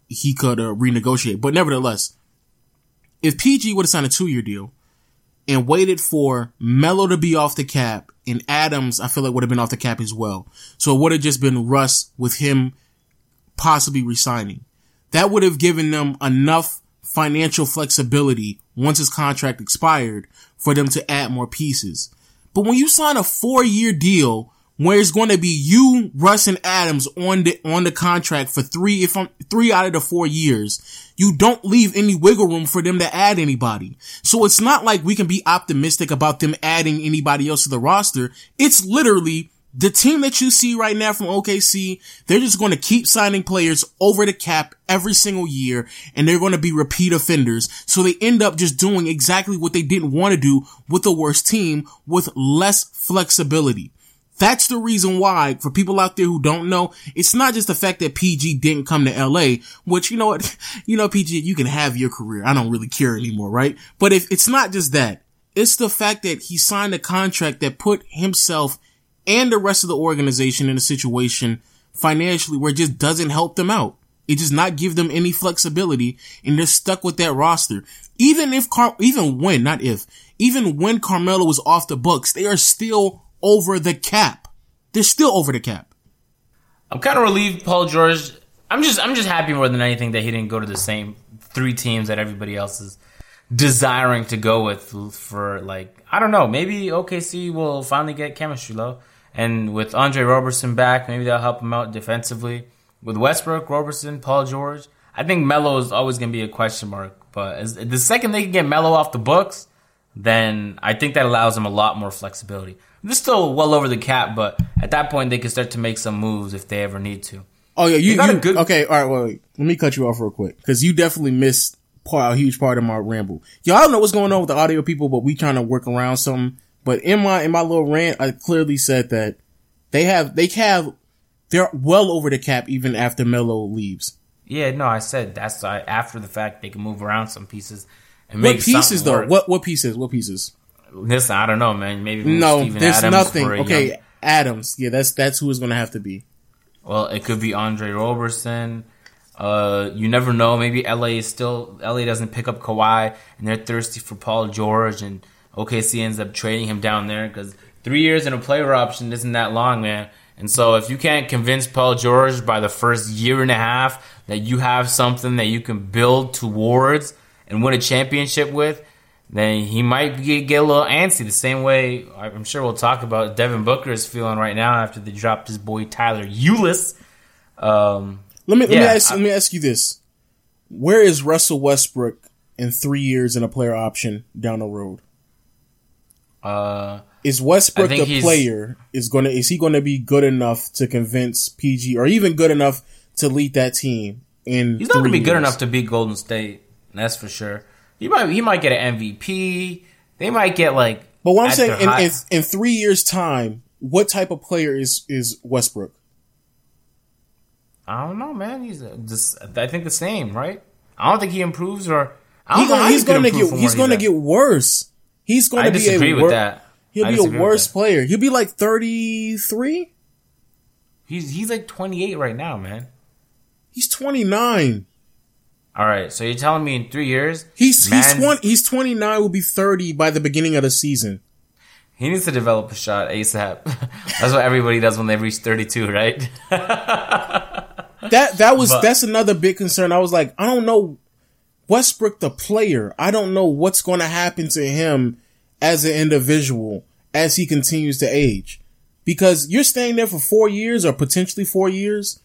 he could uh, renegotiate. But nevertheless, if PG would have signed a two year deal, and waited for Melo to be off the cap and Adams, I feel like would have been off the cap as well. So it would have just been Russ with him possibly resigning. That would have given them enough financial flexibility once his contract expired for them to add more pieces. But when you sign a four year deal where it's going to be you, Russ and Adams on the, on the contract for three, if I'm three out of the four years, you don't leave any wiggle room for them to add anybody. So it's not like we can be optimistic about them adding anybody else to the roster. It's literally the team that you see right now from OKC, they're just going to keep signing players over the cap every single year and they're going to be repeat offenders. So they end up just doing exactly what they didn't want to do with the worst team with less flexibility. That's the reason why, for people out there who don't know, it's not just the fact that PG didn't come to LA, which, you know what, you know, PG, you can have your career. I don't really care anymore, right? But if it's not just that, it's the fact that he signed a contract that put himself and the rest of the organization in a situation financially where it just doesn't help them out. It does not give them any flexibility and they're stuck with that roster. Even if Car, even when, not if, even when Carmelo was off the books, they are still over the cap. They're still over the cap. I'm kind of relieved Paul George. I'm just I'm just happy more than anything that he didn't go to the same three teams that everybody else is desiring to go with for like I don't know, maybe OKC will finally get chemistry low. And with Andre Roberson back, maybe that'll help him out defensively. With Westbrook, Roberson, Paul George, I think Melo is always going to be a question mark. But as, the second they can get Melo off the books, then I think that allows them a lot more flexibility. They're still well over the cap, but at that point they can start to make some moves if they ever need to. Oh yeah, you, got you, a good. Okay, all right. Well, wait, let me cut you off real quick because you definitely missed part, a huge part of my ramble. Y'all don't know what's going on with the audio people, but we trying to work around something. But in my in my little rant, I clearly said that they have they have they're well over the cap even after Melo leaves. Yeah, no, I said that's uh, after the fact they can move around some pieces what pieces though? Work. What what pieces? What pieces? Listen, I don't know, man. Maybe no, Steven there's Adams nothing. Okay, young... Adams. Yeah, that's that's who it's going to have to be. Well, it could be Andre Roberson. Uh, you never know. Maybe LA is still LA doesn't pick up Kawhi, and they're thirsty for Paul George, and OKC ends up trading him down there because three years in a player option isn't that long, man. And so if you can't convince Paul George by the first year and a half that you have something that you can build towards and win a championship with, then he might get, get a little antsy. The same way I'm sure we'll talk about Devin Booker is feeling right now after they dropped his boy Tyler Ulis. Um, let me let me ask, I, let me ask you this: Where is Russell Westbrook in three years in a player option down the road? Uh, is Westbrook the player? Is gonna is he going to be good enough to convince PG, or even good enough to lead that team? In he's not going to be years? good enough to beat Golden State. That's for sure. He might he might get an MVP. They might get like. But what I'm saying in, in, in three years' time, what type of player is is Westbrook? I don't know, man. He's just I think the same, right? I don't think he improves or he gonna, he's, going to get he's going to get worse. He's going to be a with wor- that. He'll I be a worse player. He'll be like 33. He's he's like 28 right now, man. He's 29. All right, so you're telling me in three years he's he's 20, he's 29 will be 30 by the beginning of the season. He needs to develop a shot ASAP. that's what everybody does when they reach 32, right? that that was but, that's another big concern. I was like, I don't know Westbrook the player. I don't know what's going to happen to him as an individual as he continues to age. Because you're staying there for four years or potentially four years.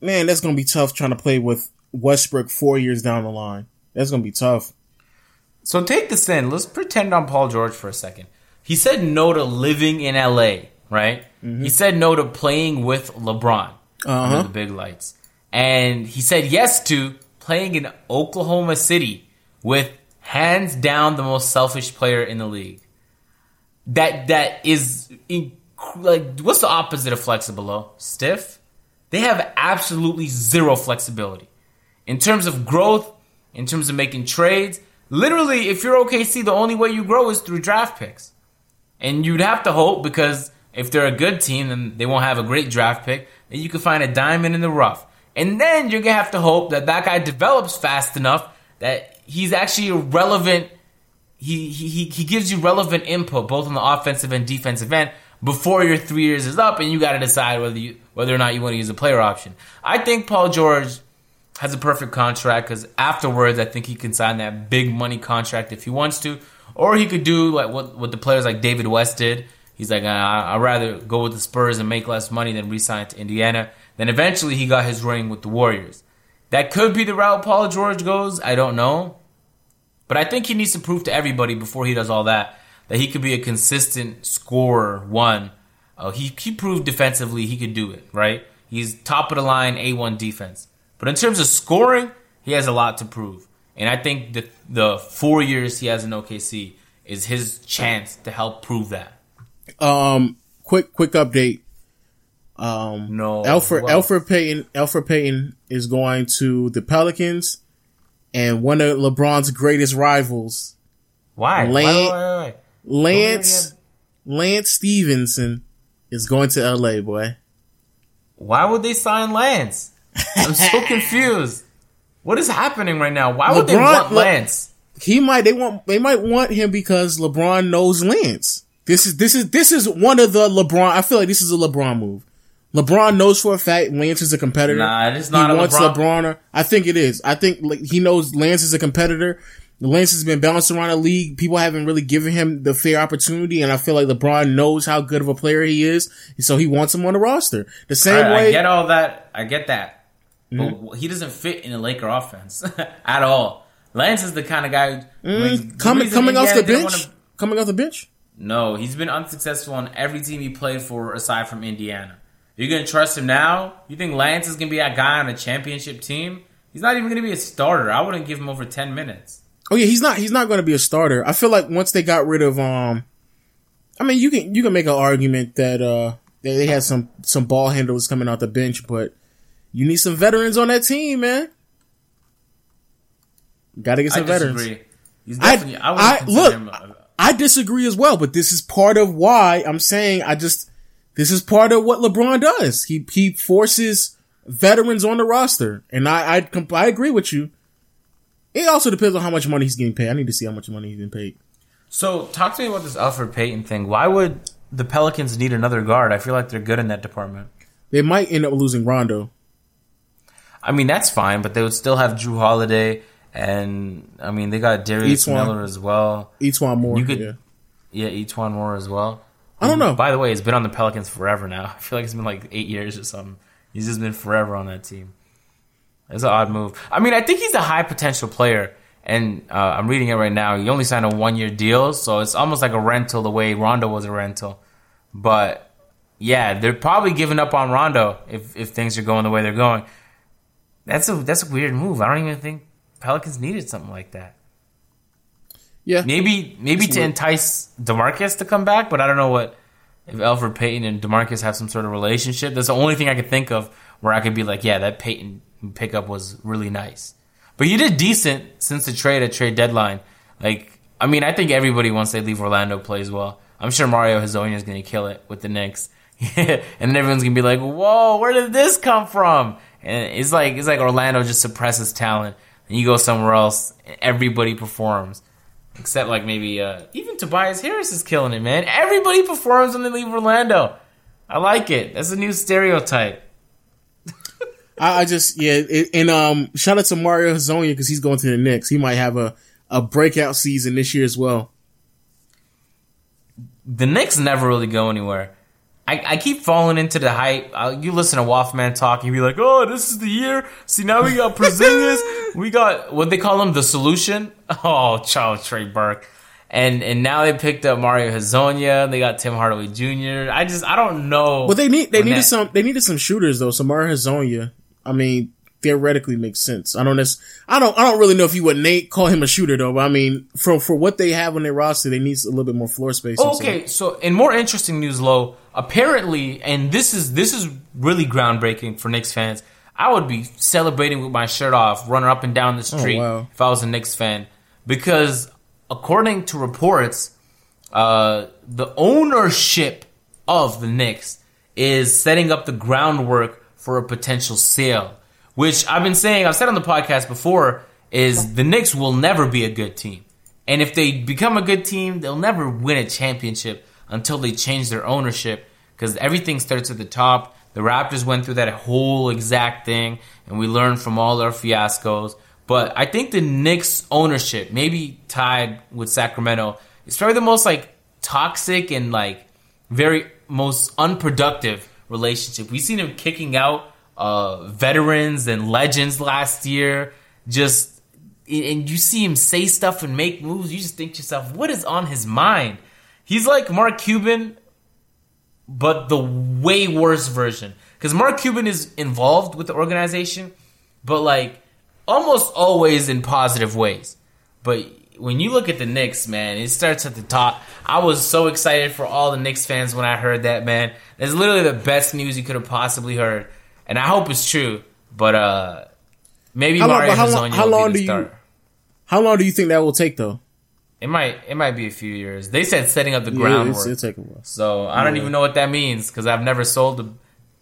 Man, that's going to be tough trying to play with Westbrook four years down the line. That's going to be tough. So take this in. Let's pretend on Paul George for a second. He said no to living in LA, right? Mm-hmm. He said no to playing with LeBron uh-huh. under the big lights. And he said yes to playing in Oklahoma City with hands down the most selfish player in the league. That that is in, like what's the opposite of flexible? Though? Stiff. They have absolutely zero flexibility in terms of growth, in terms of making trades. Literally, if you're OKC, the only way you grow is through draft picks, and you'd have to hope because if they're a good team, then they won't have a great draft pick. Then you can find a diamond in the rough, and then you're gonna have to hope that that guy develops fast enough that he's actually relevant he he he gives you relevant input both on the offensive and defensive end before your three years is up, and you got to decide whether you whether or not you want to use a player option. I think Paul George has a perfect contract because afterwards, I think he can sign that big money contract if he wants to, or he could do like what what the players like David West did. He's like, I'd rather go with the Spurs and make less money than resign to Indiana. Then eventually he got his ring with the Warriors. That could be the route Paul George goes. I don't know. But I think he needs to prove to everybody before he does all that that he could be a consistent scorer. One, uh, he he proved defensively he could do it. Right, he's top of the line A one defense. But in terms of scoring, he has a lot to prove. And I think the the four years he has in OKC is his chance to help prove that. Um, quick quick update. Um, No, Elfrid what? Elfrid Payton Elfrid Payton is going to the Pelicans, and one of LeBron's greatest rivals, Why? Why, why, why? Lance Lance Stephenson, is going to LA. Boy, Why would they sign Lance? I'm so confused. What is happening right now? Why would they want Lance? he might they want they might want him because LeBron knows Lance. This is this is this is one of the LeBron. I feel like this is a LeBron move. LeBron knows for a fact Lance is a competitor. Nah, it is not He a wants LeBron- LeBron. I think it is. I think like, he knows Lance is a competitor. Lance has been bounced around the league. People haven't really given him the fair opportunity, and I feel like LeBron knows how good of a player he is, so he wants him on the roster. The same I, I get all that. I get that. Mm-hmm. But he doesn't fit in the Laker offense at all. Lance is the kind of guy. the coming coming off the bench, wanna- coming off the bench. No, he's been unsuccessful on every team he played for aside from Indiana. You're gonna trust him now? You think Lance is gonna be that guy on a championship team? He's not even gonna be a starter. I wouldn't give him over ten minutes. Oh yeah, he's not. He's not going to be a starter. I feel like once they got rid of, um, I mean, you can you can make an argument that uh they had some some ball handlers coming out the bench, but you need some veterans on that team, man. Got to get I some veterans. He's I. I, I look. a- I disagree as well, but this is part of why I'm saying I just this is part of what LeBron does. He he forces veterans on the roster, and I I, I agree with you. It also depends on how much money he's getting paid. I need to see how much money he's getting paid. So, talk to me about this Elfrid Payton thing. Why would the Pelicans need another guard? I feel like they're good in that department. They might end up losing Rondo. I mean, that's fine, but they would still have Jrue Holiday, and I mean, they got Darius one. Miller as well. E'Twaun Moore. You could- yeah. Yeah, E'Twaun Moore as well. I don't know. By the way, he's been on the Pelicans forever now. I feel like it's been like eight years or something. He's just been forever on that team. It's an odd move. I mean, I think he's a high potential player, and uh, I'm reading it right now. He only signed a one year deal, so it's almost like a rental the way Rondo was a rental. But yeah, they're probably giving up on Rondo if if things are going the way they're going. That's a that's a weird move. I don't even think Pelicans needed something like that. Yeah. Maybe maybe It's to weird. entice Demarcus to come back, but I don't know what if Elfrid Payton and Demarcus have some sort of relationship. That's the only thing I could think of where I could be like, yeah, that Payton pickup was really nice. But you did decent since the trade at trade deadline. Like, I mean, I think everybody once they leave Orlando plays well. I'm sure Mario Hezonja is going to kill it with the Knicks, and then everyone's going to be like, "Whoa, where did this come from?" And it's like it's like Orlando just suppresses talent, and you go somewhere else, and everybody performs. Except like maybe uh, even Tobias Harris is killing it, man. Everybody performs when they leave Orlando. I like it. That's a new stereotype. I, I just yeah, it, and um, shout out to Mario Hezonja because he's going to the Knicks. He might have a a breakout season this year as well. The Knicks never really go anywhere. I, I keep falling into the hype. i you listen to Wolfman talk, you be like, "Oh, this is the year." See, now we got Porzingis. we got what they call him, the solution. Oh, Charles Trey Burke, and and now they picked up Mario Hezonja. They got Tim Hardaway Jr. I just I don't know. But they need they needed that- some they needed some shooters though. So Mario Hezonja, I mean, theoretically makes sense. I don't nec- I don't I don't really know if you would Nate call him a shooter though. But I mean, for for what they have on their roster, they need a little bit more floor space. stuff. Okay, so in more interesting news, Low, apparently, and this is this is really groundbreaking for Knicks fans. I would be celebrating with my shirt off, running up and down the street wow. if I was a Knicks fan, because according to reports, uh, the ownership of the Knicks is setting up the groundwork for a potential sale. Which I've been saying, I've said on the podcast before, is the Knicks will never be a good team. And if they become a good team, they'll never win a championship until they change their ownership because everything starts at the top. The Raptors went through that whole exact thing, and we learned from all our fiascos. But I think the Knicks ownership, maybe tied with Sacramento, is probably the most like toxic and like very most unproductive relationship. We've seen him kicking out uh, veterans and legends last year. Just and you see him say stuff and make moves. You just think to yourself, what is on his mind? He's like Mark Cuban, but the way worse version. Because Mark Cuban is involved with the organization, but like almost always in positive ways. But when you look at the Knicks, man, it starts at the top. I was so excited for all the Knicks fans when I heard that, man. It's literally the best news you could have possibly heard, and I hope it's true. But uh, maybe How long- Mario but how long- Hezonja how long be do the you- How long do you think that will take though? It might it might be a few years. They said setting up the Yeah, groundwork. it's, it'll take a while. so I don't even know what that means because I've never sold a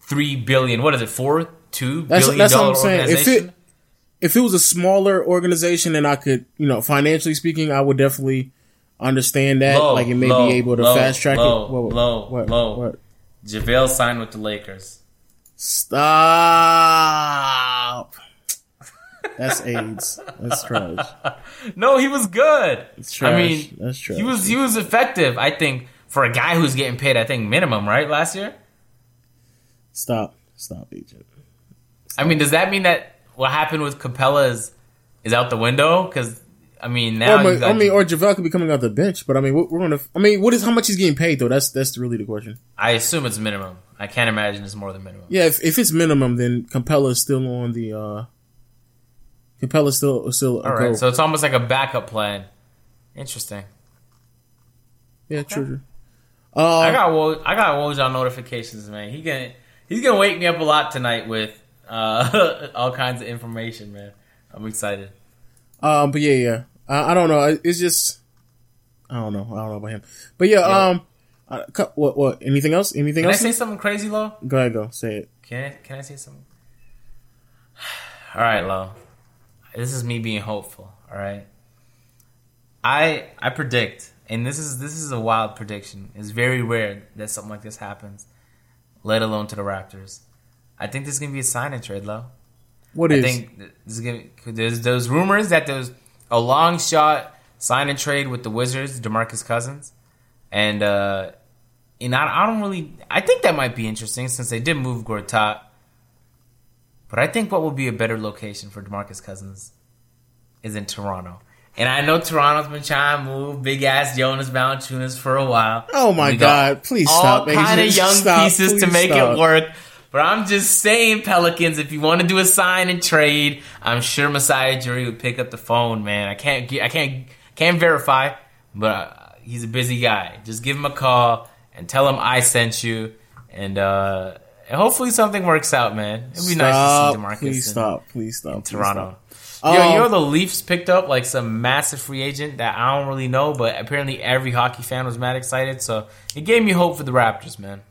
three billion. What is it? Four, two That's- billion that's what dollar I'm saying. If it- If it was a smaller organization and I could, you know, financially speaking, I would definitely understand that. Low, like, it may low, be able to low, fast track it. What, low, what, low. What? JaVale signed with the Lakers. Stop. That's AIDS. That's trash. No, he was good. It's trash. I mean, That's trash. he was he was effective. I think for a guy who's getting paid, I think minimum right last year. Stop. Stop, agent. I mean, does that mean that what happened with Capela is is out the window? Because I mean, now you I mean, or JaVale could be coming off the bench, but I mean, we're we're gonna. I mean, what is how much he's getting paid though? That's that's really the question. I assume it's minimum. I can't imagine it's more than minimum. Yeah, if, if it's minimum, then Capela is still on the. uh Capela's still still All right, so it's almost like a backup plan. Interesting. yeah, true. true. I Uh, got Wo- I got Woj on notifications, man. He gonna he's gonna wake me up a lot tonight with uh, all kinds of information, man. I'm excited. um, but yeah, yeah. I, I don't know. It's just I don't know. I don't know about him. But yeah, Yeah. um, cu- what what? Anything else? Anything else? Can I say something crazy, Lo? go ahead, go say it. Can I, can I say something? All right, Lo. This is me being hopeful. All right. I I predict, and this is this is a wild prediction. It's very rare that something like this happens, let alone to the Raptors. I think this is gonna be a sign and trade, Lo. What I is? think this is gonna, there's those rumors that there's a long shot sign and trade with the Wizards, Demarcus Cousins, and uh, and I, I don't really. I think that might be interesting since they did move Gortat. But I think what would be a better location for Demarcus Cousins is in Toronto. And I know Toronto's been trying to move big ass Jonas Valanciunas for a while. Oh my God, please all stop, kind of young Stop, pieces to make stop. it work. But I'm just saying, Pelicans, if you want to do a sign and trade, I'm sure Masai Ujiri would pick up the phone, man. I can't, I can't, can't verify, but uh, he's a busy guy. Just give him a call and tell him I sent you, and uh, hopefully something works out, man. It'd be nice to Stop, see Demarcus Please in, stop. Please stop. in please Toronto. stop. Yo, Um, you know the Leafs picked up like some massive free agent that I don't really know, but apparently every hockey fan was mad excited. So it gave me hope for the Raptors, man.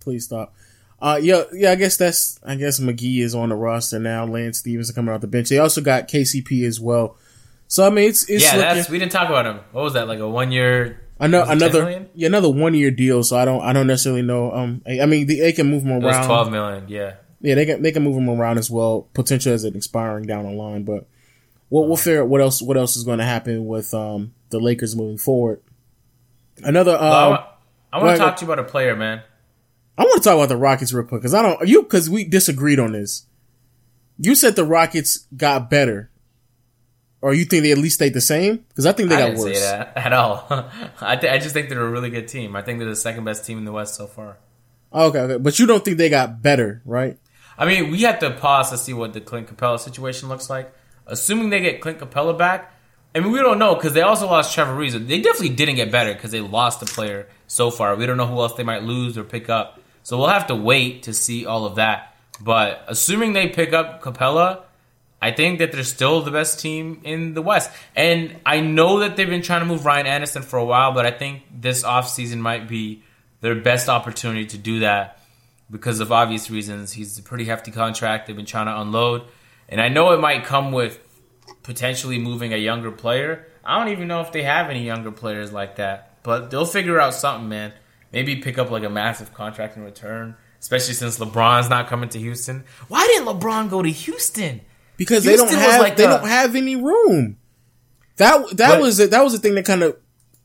Please stop. Uh, yeah, yeah. I guess that's. I guess McGee is on the roster now. Lance Stephenson coming off the bench. They also got KCP as well. So I mean, it's it's yeah, looking, that's we didn't talk about him. What was that like a one year? Ano- was it 10 another yeah, another one year deal. So I don't I don't necessarily know. Um, I I mean they, they can move them It around. twelve million. Yeah, Yeah, they can they can move him around as well, Potential as an expiring down the line. But we'll we'll figure out what else what else is going to happen with um the Lakers moving forward. Another um, Well, I, I want to talk to you about a player, man. I want to talk about the Rockets real quick because I don't you because we disagreed on this. You said the Rockets got better, or you think they at least stayed the same? Because I think they I got didn't worse. say that at all. I th- I just think they're a really good team. I think they're the second best team in the West so far. Okay, okay, but you don't think they got better, right? I mean, we have to pause to see what the Clint Capela situation looks like. Assuming they get Clint Capela back, I mean, we don't know because they also lost Trevor Reeves. They definitely didn't get better because they lost a player so far. We don't know who else they might lose or pick up. So we'll have to wait to see all of that. But assuming they pick up Capela, I think that they're still the best team in the West. And I know that they've been trying to move Ryan Anderson for a while, but I think this offseason might be their best opportunity to do that because of obvious reasons. He's a pretty hefty contract. They've been trying to unload. And I know it might come with potentially moving a younger player, I don't even know if they have any younger players like that, but they'll figure out something, man. Maybe pick up like a massive contract in return, especially since LeBron's not coming to Houston. Why didn't LeBron go to Houston? Because Houston they don't have like they the- don't have any room. That that But- was it. That was the thing that kind of.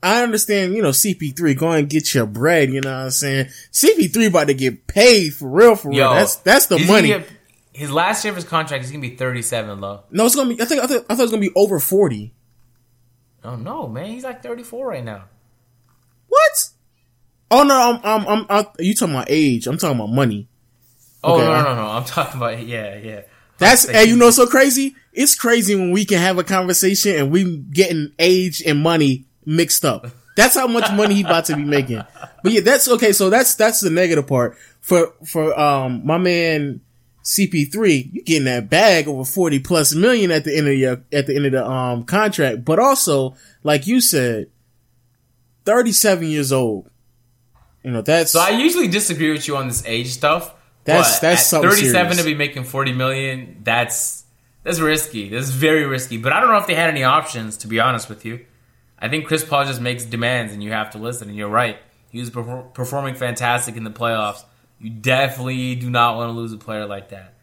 I understand, you know, CP3, go and get your bread, you know what I'm saying? CP3 about to get paid for real, for real. Yo, that's, that's the money. get- his last year of his contract is gonna be thirty-seven, low. no, it's gonna be, I think, I thought, I thought it was gonna be over 40. Oh no, man, he's like thirty-four right now. What? Oh no, I'm, I'm, I'm, I'm you talking about age. I'm talking about money. Oh Okay, no, I- no, no, I'm talking about yeah, yeah. That's, hey, you know, so crazy. It's crazy when we can have a conversation and we getting age and money mixed up. That's how much money he about to be making. But yeah, that's okay. So that's, that's the negative part for, for, um, my man CP3. You getting that bag over 40 plus million at the end of your, at the end of the, um, contract. But also, like you said, 37 years old. You know, that's, So I usually disagree with you on this age stuff. That's- but that's at something 37 serious. to be making 40 million. That's that's risky. That's very risky. But I don't know if they had any options. To be honest with you, I think Chris Paul just makes demands, and you have to listen. And you're right. He was perfor- performing fantastic in the playoffs. You definitely do not want to lose a player like that.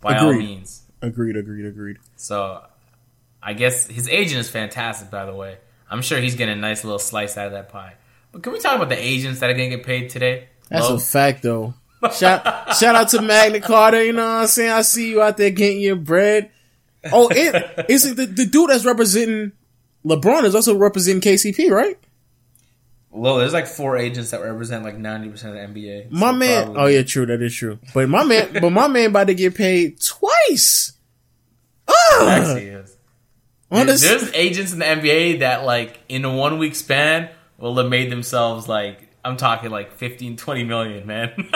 By all Agreed. means. agreed, agreed, agreed. So I guess his agent is fantastic, by the way. I'm sure he's getting a nice little slice out of that pie. But can we talk about the agents that are going to get paid today? That's a fact though. Shout, shout out to Magna Carta, you know what I'm saying? I see you out there getting your bread. Oh, it is it the, the dude that's representing LeBron is also representing KCP, right? Lo, there's like four agents that represent like 90% of the NBA. My So man, probably- oh yeah, true, that is true. But my man, but my man about to get paid twice. Ugh. is. On this, There's agents in the NBA that like in a one week span will have made themselves like I'm talking like 15, 20 million, man.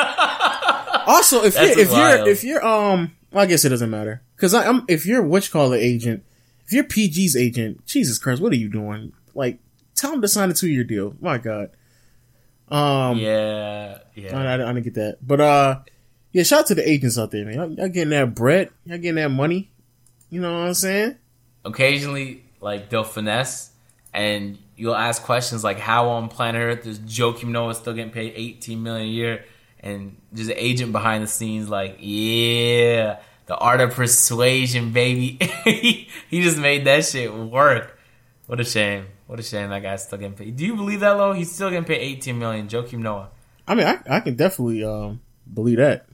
also, if you're if wild. you're if you're um, well, I guess it doesn't matter because I'm if you're what you call it agent, if you're PG's agent, Jesus Christ, what are you doing? Like, tell him to sign a two year deal. My God. Um, yeah, I, yeah. I, I didn't get that. But uh yeah, shout out to the agents out there, man. Y'all, y'all getting that bread, y'all getting that money. You know what I'm saying? Occasionally, like they'll finesse, and you'll ask questions like, "How on planet Earth is Joakim Noah still getting paid 18 million a year?" And just an agent behind the scenes, like, "Yeah, the art of persuasion, baby." he just made that shit work. What a shame. What a shame that guy's still getting paid. Do you believe that, Lo? He's still getting paid 18 million. Joakim Noah. I mean, I, I can definitely um believe that.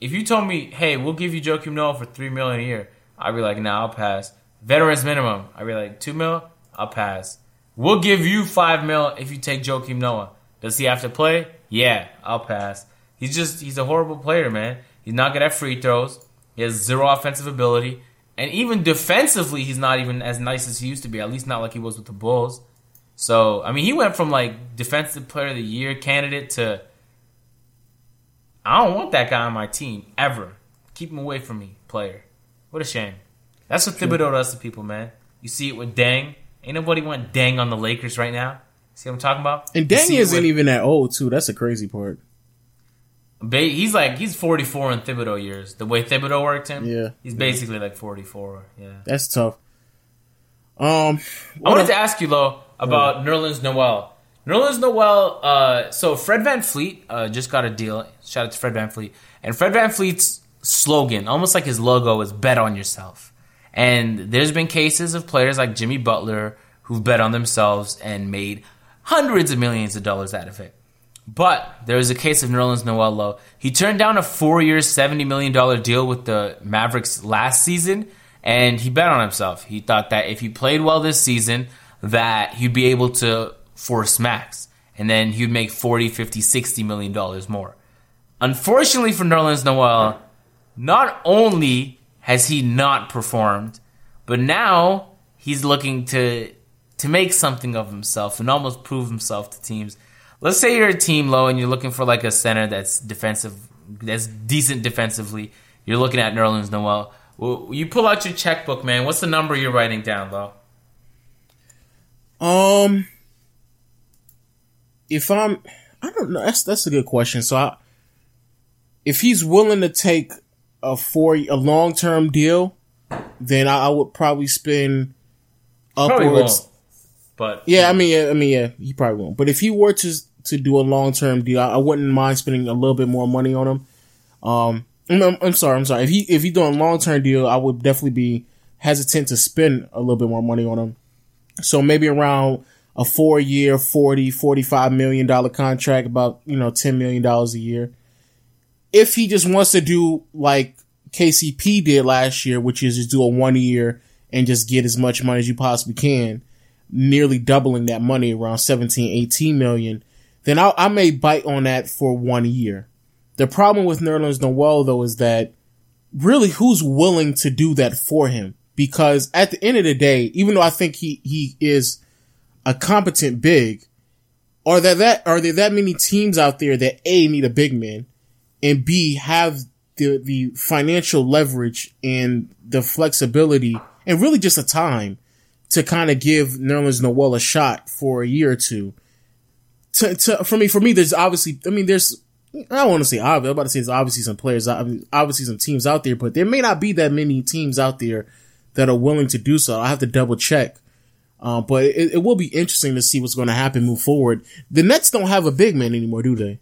If you told me, "Hey, we'll give you Joakim Noah for three million a year," I'd be like, "Nah, I'll pass." Veterans minimum, I'd be like, two mil, I'll pass. We'll give you five mil if you take Joakim Noah. Does he have to play? Yeah, I'll pass. He's just he's a horrible player, man. He's not good at free throws. He has zero offensive ability, and even defensively, he's not even as nice as he used to be. At least not like he was with the Bulls. So I mean, he went from like defensive player of the year candidate to I don't want that guy on my team ever. Keep him away from me, player. What a shame. That's what Thibodeau does to people, man. You see it with Deng. Ain't nobody want Deng on the Lakers right now. See what I'm talking about? And Deng isn't with- even that old too. That's the crazy part. Ba- He's like he's 44 in Thibodeau years. The way Thibodeau worked him, Yeah. he's basically like 44. Yeah. That's tough. Um, I wanted to ask you though about Nerlens Noel. Nerlens Noel. Uh, so Fred VanVleet uh, just got a deal. Shout out to Fred VanVleet. And Fred VanVleet's slogan, almost like his logo, is "Bet on yourself." And there's been cases of players like Jimmy Butler who've bet on themselves and made hundreds of millions of dollars out of it. But there was a case of Nerlens Noel. He turned down a four-year, seventy million dollar deal with the Mavericks last season, and he bet on himself. He thought that if he played well this season, that he'd be able to force max, and then he'd make 40, 50, 60 million dollars more. Unfortunately for Nerlens Noel, not only has he not performed, but now he's looking to to make something of himself and almost prove himself to teams. Let's say you're a team low and you're looking for like a center that's defensive, that's decent defensively. You're looking at Nerlens Noel. Well, you pull out your checkbook, man. What's the number you're writing down, low? um, if I'm, I don't know. That's that's a good question. So, I, if he's willing to take a four a long term deal, then I, I would probably spend Probably upwards. But Yeah, I mean, yeah, I mean, yeah, he probably won't. But if he were to to do a long term deal, I, I wouldn't mind spending a little bit more money on him. Um, I'm, I'm- sorry, I'm sorry. If he if he doing a long term deal, I would definitely be hesitant to spend a little bit more money on him. So maybe around a four year, 40, 45 million dollar contract, about you know ten million dollars a year. If he just wants to do like KCP did last year, which is just do a one year and just get as much money as you possibly can, nearly doubling that money around 17, 18 million, then I, I may bite on that for one year. The problem with Nerlens Noel though is that really who's willing to do that for him? Because at the end of the day, even though I think he, he is a competent big, are there that, are there that many teams out there that A need a big man and B have the, the financial leverage and the flexibility and really just a time to kind of give Nerlens Noel a shot for a year or two. To, to, for me, for me, there's obviously, I mean, there's, I don't want to say obvious. I'm about to say there's obviously some players, obviously some teams out there, but there may not be that many teams out there that are willing to do so. I have to double check. Uh, but it, it will be interesting to see what's going to happen move forward. The Nets don't have a big man anymore, do they?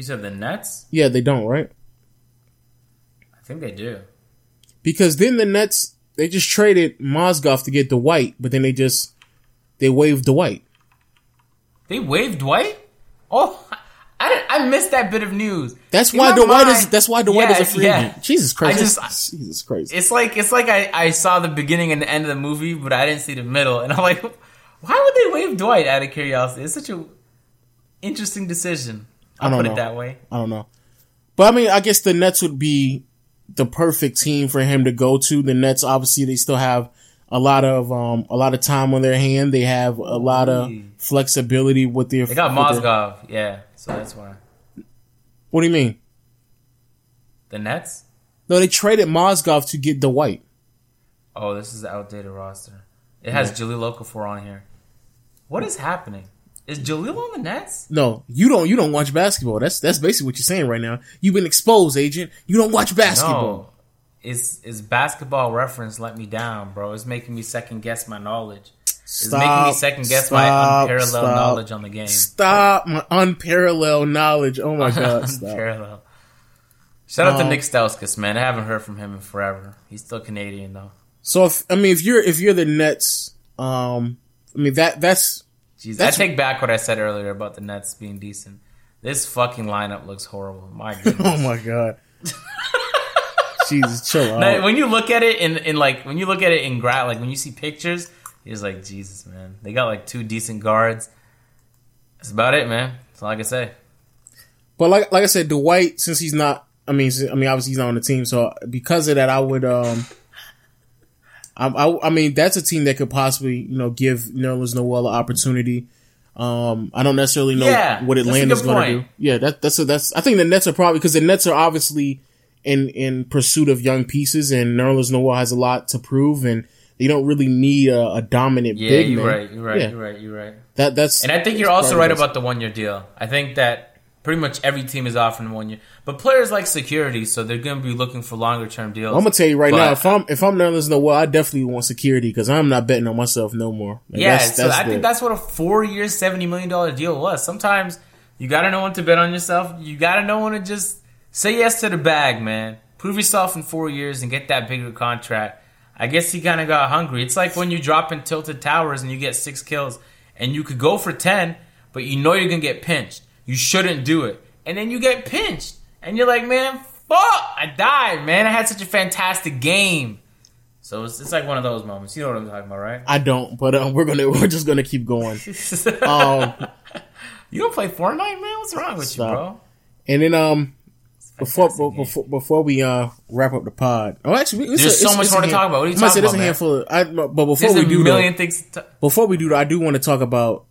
You said the Nets. Yeah, they don't, right? I think they do. Because then the Nets they just traded Mozgov to get Dwight, but then they just they waived Dwight. They waived Dwight. Oh, I I missed that bit of news. That's In why Dwight mind- is that's why Dwight Yeah, is a free yeah. agent. Jesus Christ. I just- Jesus Christ. It's like it's like I, I saw the beginning and the end of the movie, but I didn't see the middle, and I'm like, why would they waive Dwight? Out of curiosity, it's such a interesting decision. I'll I don't put know. it that way. I don't know. But I mean, I guess the Nets would be the perfect team for him to go to. The Nets obviously they still have a lot of um a lot of time on their hand. They have a lot of flexibility with their They got with their- Mozgov, yeah, so that's why What do you mean? the Nets. No, they traded Mozgov to get Dwight. Oh, this is the outdated roster. It has Jahlil Okafor on here. What is happening? Is Jahlil on the Nets? No, you don't. You don't watch basketball. That's that's basically what you're saying right now. You've been exposed, agent. You don't watch basketball. No. Is is basketball reference let me down, bro? It's making me second guess my knowledge. It's making me second guess my unparalleled stop. knowledge on the game. Stop my unparalleled knowledge. Oh my god, stop. unparalleled. Shout out to Um, Nick Stauskas, man. I haven't heard from him in forever. He's still Canadian though. So if I mean if you're if you're the Nets, um, I mean that that's Jeez, That's- I take back what I said earlier about the Nets being decent. This fucking lineup looks horrible. My oh my god. Jesus, chill out. Now, when you look at it in, in like when you look at it in gra like when you see pictures, you're like Jesus, man. They got like two decent guards. That's about it, man. That's all I can say. But like like I said, Dwight, since he's not, I mean, I mean, obviously he's not on the team, so because of that, I would, um, I, I, I mean, that's a team that could possibly, you know, give Nerlens Noel an opportunity. Um, I don't necessarily know Yeah, what Atlanta's going to do. Yeah, that, that's a, that's. I think the Nets are probably because the Nets are obviously in in pursuit of young pieces, and Nerlens Noel has a lot to prove, and they don't really need a, a dominant Yeah, big you're man. right. You're right. Yeah. You're right. You're right. That that's And I think you're also right about the one year deal. I think that pretty much every team is offering one year, but players like security, so they're going to be looking for longer term deals. I'm gonna tell you right But- now, if I'm if I'm Nerlens Noel, I definitely want security because I'm not betting on myself no more. Like, Yeah, that's- so that's I the- think that's what a four year, seventy million dollar deal was. Sometimes you got to know when to bet on yourself. You got to know when to just say yes to the bag, man. Prove yourself in four years and get that bigger contract. I guess he kind of got hungry. It's like when you drop in tilted towers and you get six kills, and you could go for ten, but you know you're gonna get pinched. You shouldn't do it, and then you get pinched, and you're like, man, fuck, I died, man. I had such a fantastic game. So it's, it's like one of those moments. You know what I'm talking about, right? I don't, but um, we're gonna we're just gonna keep going. Um, You don't play Fortnite, man? What's wrong with Stop. you, bro? and then um, before game. before before we uh wrap up the pod. Oh, actually, There's a- so it's- much it's more to hand- talk about. What are you I'm gonna say talking there's a handful. Of, I, but before There's we do million that, things. To before we do that, I do want to talk about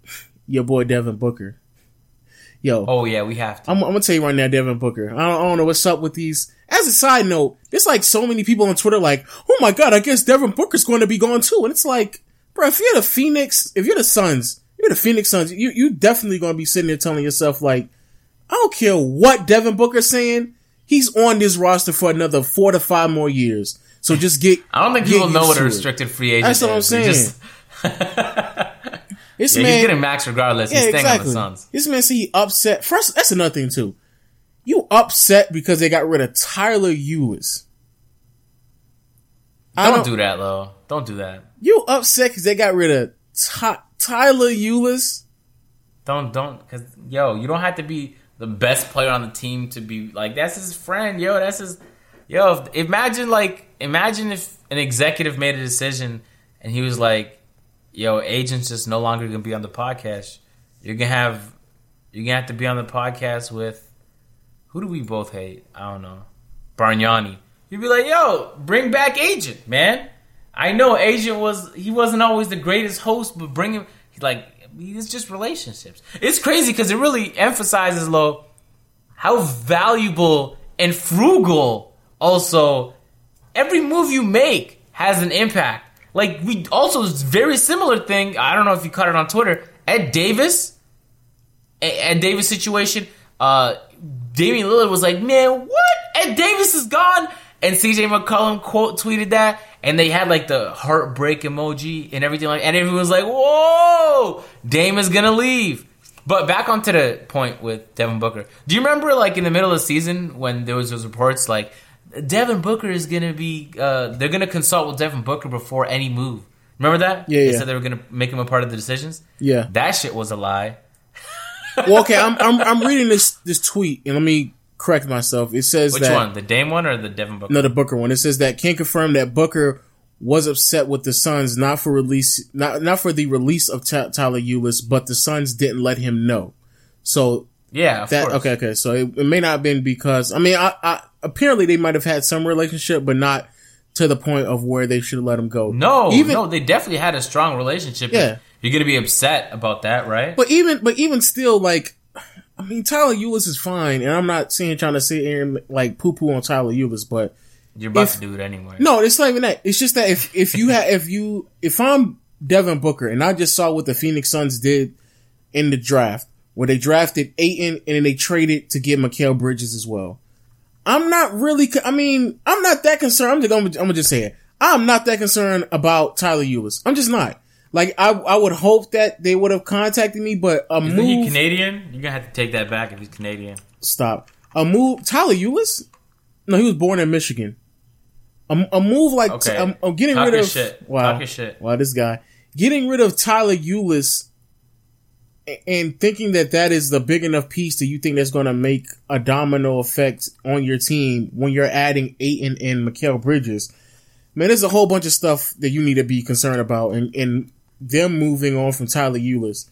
your boy Devin Booker. Yo, oh yeah, we have to. I'm, I'm gonna tell you right now, Devin Booker. I don't, I don't know what's up with these. As a side note, there's like so many people on Twitter like, oh my god, I guess Devin Booker's going to be gone too. And it's like, bro, if you're the Phoenix, if you're the Suns, you're the Phoenix Suns, you you definitely gonna be sitting there telling yourself like, I don't care what Devin Booker's saying, he's on this roster for another four to five more years. So just get. I don't think people know what a restricted free agent is. That's what I'm saying. this Yeah, man, he's getting max regardless. He's yeah, staying on the exactly. Suns. This man he upset. First, that's another thing too. You upset because they got rid of Tyler Ulis. I Don't do that, though. Don't do that. You upset because they got rid of Ty- Tyler Ulis? Don't don't because yo, you don't have to be the best player on the team to be like that's his friend. Yo, that's his. Yo, if- imagine like imagine if an executive made a decision and he was like, "Yo, agents just no longer gonna be on the podcast. You're gonna have you're gonna have to be on the podcast with who do we both hate? I don't know, Bargnani. You'd be like, "Yo, bring back agent, man." I know agent was he wasn't always the greatest host, but bring him like it's just relationships. It's crazy because it really emphasizes low how valuable and frugal also every move you make has an impact. Like we also very similar thing. I don't know if you caught it on Twitter. Ed Davis, Ed Davis situation. Uh, Damian Lillard was like, "Man, what? Ed Davis is gone." And CJ McCollum quote tweeted that, and they had like the heartbreak emoji and everything like, and everyone was like, "Whoa, Dame is gonna leave." But back onto the point with Devin Booker. Do you remember like in the middle of the season when there was those reports like Devin Booker is gonna be uh, they're gonna consult with Devin Booker before any move. Remember that? Yeah, They yeah. said they were gonna make him a part of the decisions. Yeah. That shit was a lie. Well, okay, I'm, I'm I'm reading this this tweet and let me correct myself. It says Which that one? The Dame one or the Devin Booker? no, the Booker one. It says that can confirm that Booker was upset with the Suns not for release not not for the release of Ty- Tyler Ulis, but the Suns didn't let him know. So Yeah, of that course. okay, okay. So it, it may not have been because I mean, I, I apparently they might have had some relationship, but not to the point of where they should have let him go. No, even no, they definitely had a strong relationship. Yeah. You're gonna be upset about that, right? But even, but even still, like, I mean, Tyler Ulis is fine, and I'm not saying trying to sit here and like poo poo on Tyler Ulis, but You're about if- to do it anyway. no, it's not even that. It's just that if if you have if you if I'm Devin Booker and I just saw what the Phoenix Suns did in the draft, where they drafted Ayton and then they traded to get Mikal Bridges as well. I'm not really. co- I mean, I'm not that concerned. I'm just gonna, I'm gonna just say it. I'm not that concerned about Tyler Ulis. I'm just not. Like I, I would hope that they would have contacted me, but a Isn't he. Canadian? You're gonna have to take that back if he's Canadian. Stop. A move. Tyler Ulis? No, he was born in Michigan. A, a move like Okay. I'm, I'm getting Talk rid of. shit. Wow. Talk your shit. Wow, this guy getting rid of Tyler Ulis and thinking that that is the big enough piece that you think that's going to make a domino effect on your team when you're adding Ayton and Mikal Bridges. Man, there's a whole bunch of stuff that you need to be concerned about, and, and them moving on from Tyler Ulis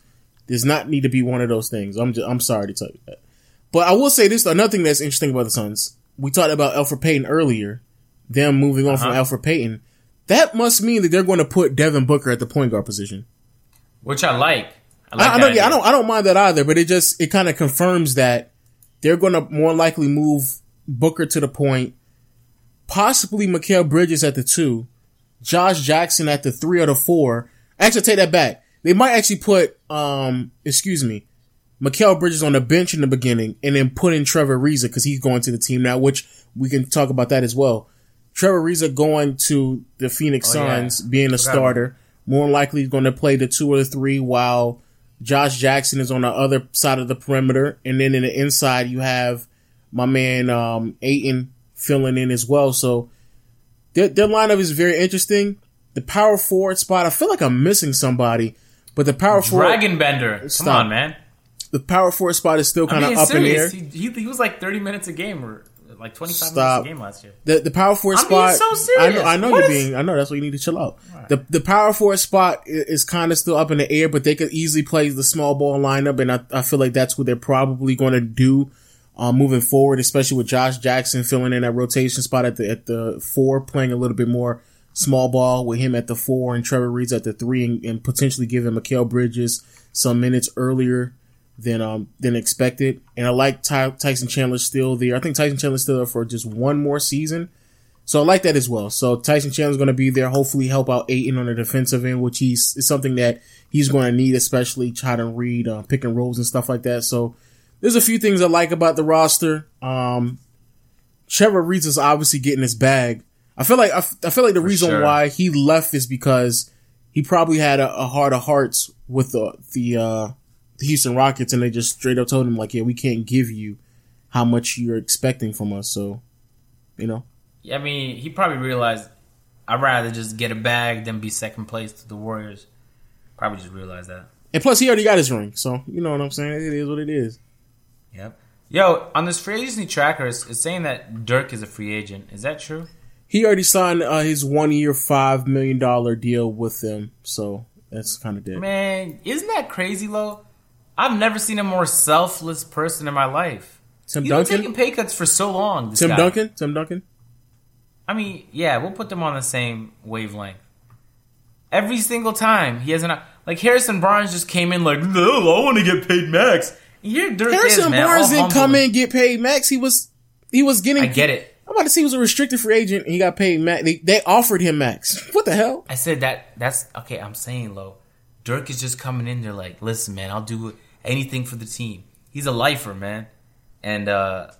does not need to be one of those things. I'm just, I'm sorry to tell you that. But I will say this: another thing that's interesting about the Suns. We talked about Elfrid Payton earlier. Them moving on from Uh-huh. Elfrid Payton. That must mean that they're going to put Devin Booker at the point guard position. Which I like. I like I, I that know, yeah, I don't, I don't mind that either. But it just, it kind of confirms that they're going to more likely move Booker to the point, possibly Mikal Bridges at the two, Josh Jackson at the three or the four. Actually, take that back. They might actually put, um, excuse me, Mikal Bridges on the bench in the beginning and then put in Trevor Ariza because he's going to the team now, which we can talk about that as well. Trevor Ariza going to the Phoenix Oh, yeah. Suns, being a starter, more likely going to play the two or the three while Josh Jackson is on the other side of the perimeter. And then in the inside, you have my man, um, Ayton filling in as well. So their, their lineup is very interesting. The power forward spot, I feel like I'm missing somebody, but the power forward, Dragan Bender. Come on, man. the power forward spot is still kind of up in the air. He, he, he was like 30 minutes a game or like 25 Stop. minutes a game last year. The the power forward I'm being spot. so I know. I know What you're is- being. I know that's why you need to chill out. The the power forward spot i- is kind of still up in the air, but they could easily play the small ball lineup, and I, I feel like that's what they're probably going to do uh, moving forward, especially with Josh Jackson filling in that rotation spot at the at the four, playing a little bit more small ball with him at the four and Trevor Reed's at the three, and, and potentially giving Mikal Bridges some minutes earlier than um than expected. And I like Ty- Tyson Chandler still there. I think Tyson Chandler's still there for just one more season. So I like that as well. So Tyson Chandler's going to be there, hopefully help out Ayton on the defensive end, which he's is something that he's going to need, especially try to read uh, pick and rolls and stuff like that. So there's a few things I like about the roster. Um, Trevor Reeves is obviously getting his bag. I feel like I, f- I feel like the reason sure. why he left is because he probably had a, a heart of hearts with the the uh, the Houston Rockets, and they just straight up told him like, "Yeah, we can't give you how much you're expecting from us." So, you know, I mean, he probably realized I'd rather just get a bag than be second place to the Warriors. Probably just realized that. and plus he already got his ring, so you know what I'm saying. It is what it is. Yep. Yo, on this free agency tracker, it's, it's saying that Dirk is a free agent. Is that true? He already signed uh, his one year, five million dollar deal with them, so that's kind of dead. Man, isn't that crazy, Lo? I've never seen a more selfless person in my life. Tim Duncan? He's been Duncan, taking pay cuts for so long. This Tim guy. Duncan, Tim Duncan. I mean, yeah, we'll put them on the same wavelength. Every single time he has an like Harrison Barnes just came in like, no, I want to get paid max. Here, Dirk Harrison is, man, Barnes didn't come in and get paid max. He was he was getting. I get it. I'm about to say he was a restricted free agent and he got paid max. They, they offered him max. What the hell? I said that. That's okay. I'm saying, low. Dirk is just coming in there like, listen, man, I'll do anything for the team. He's a lifer, man, and uh,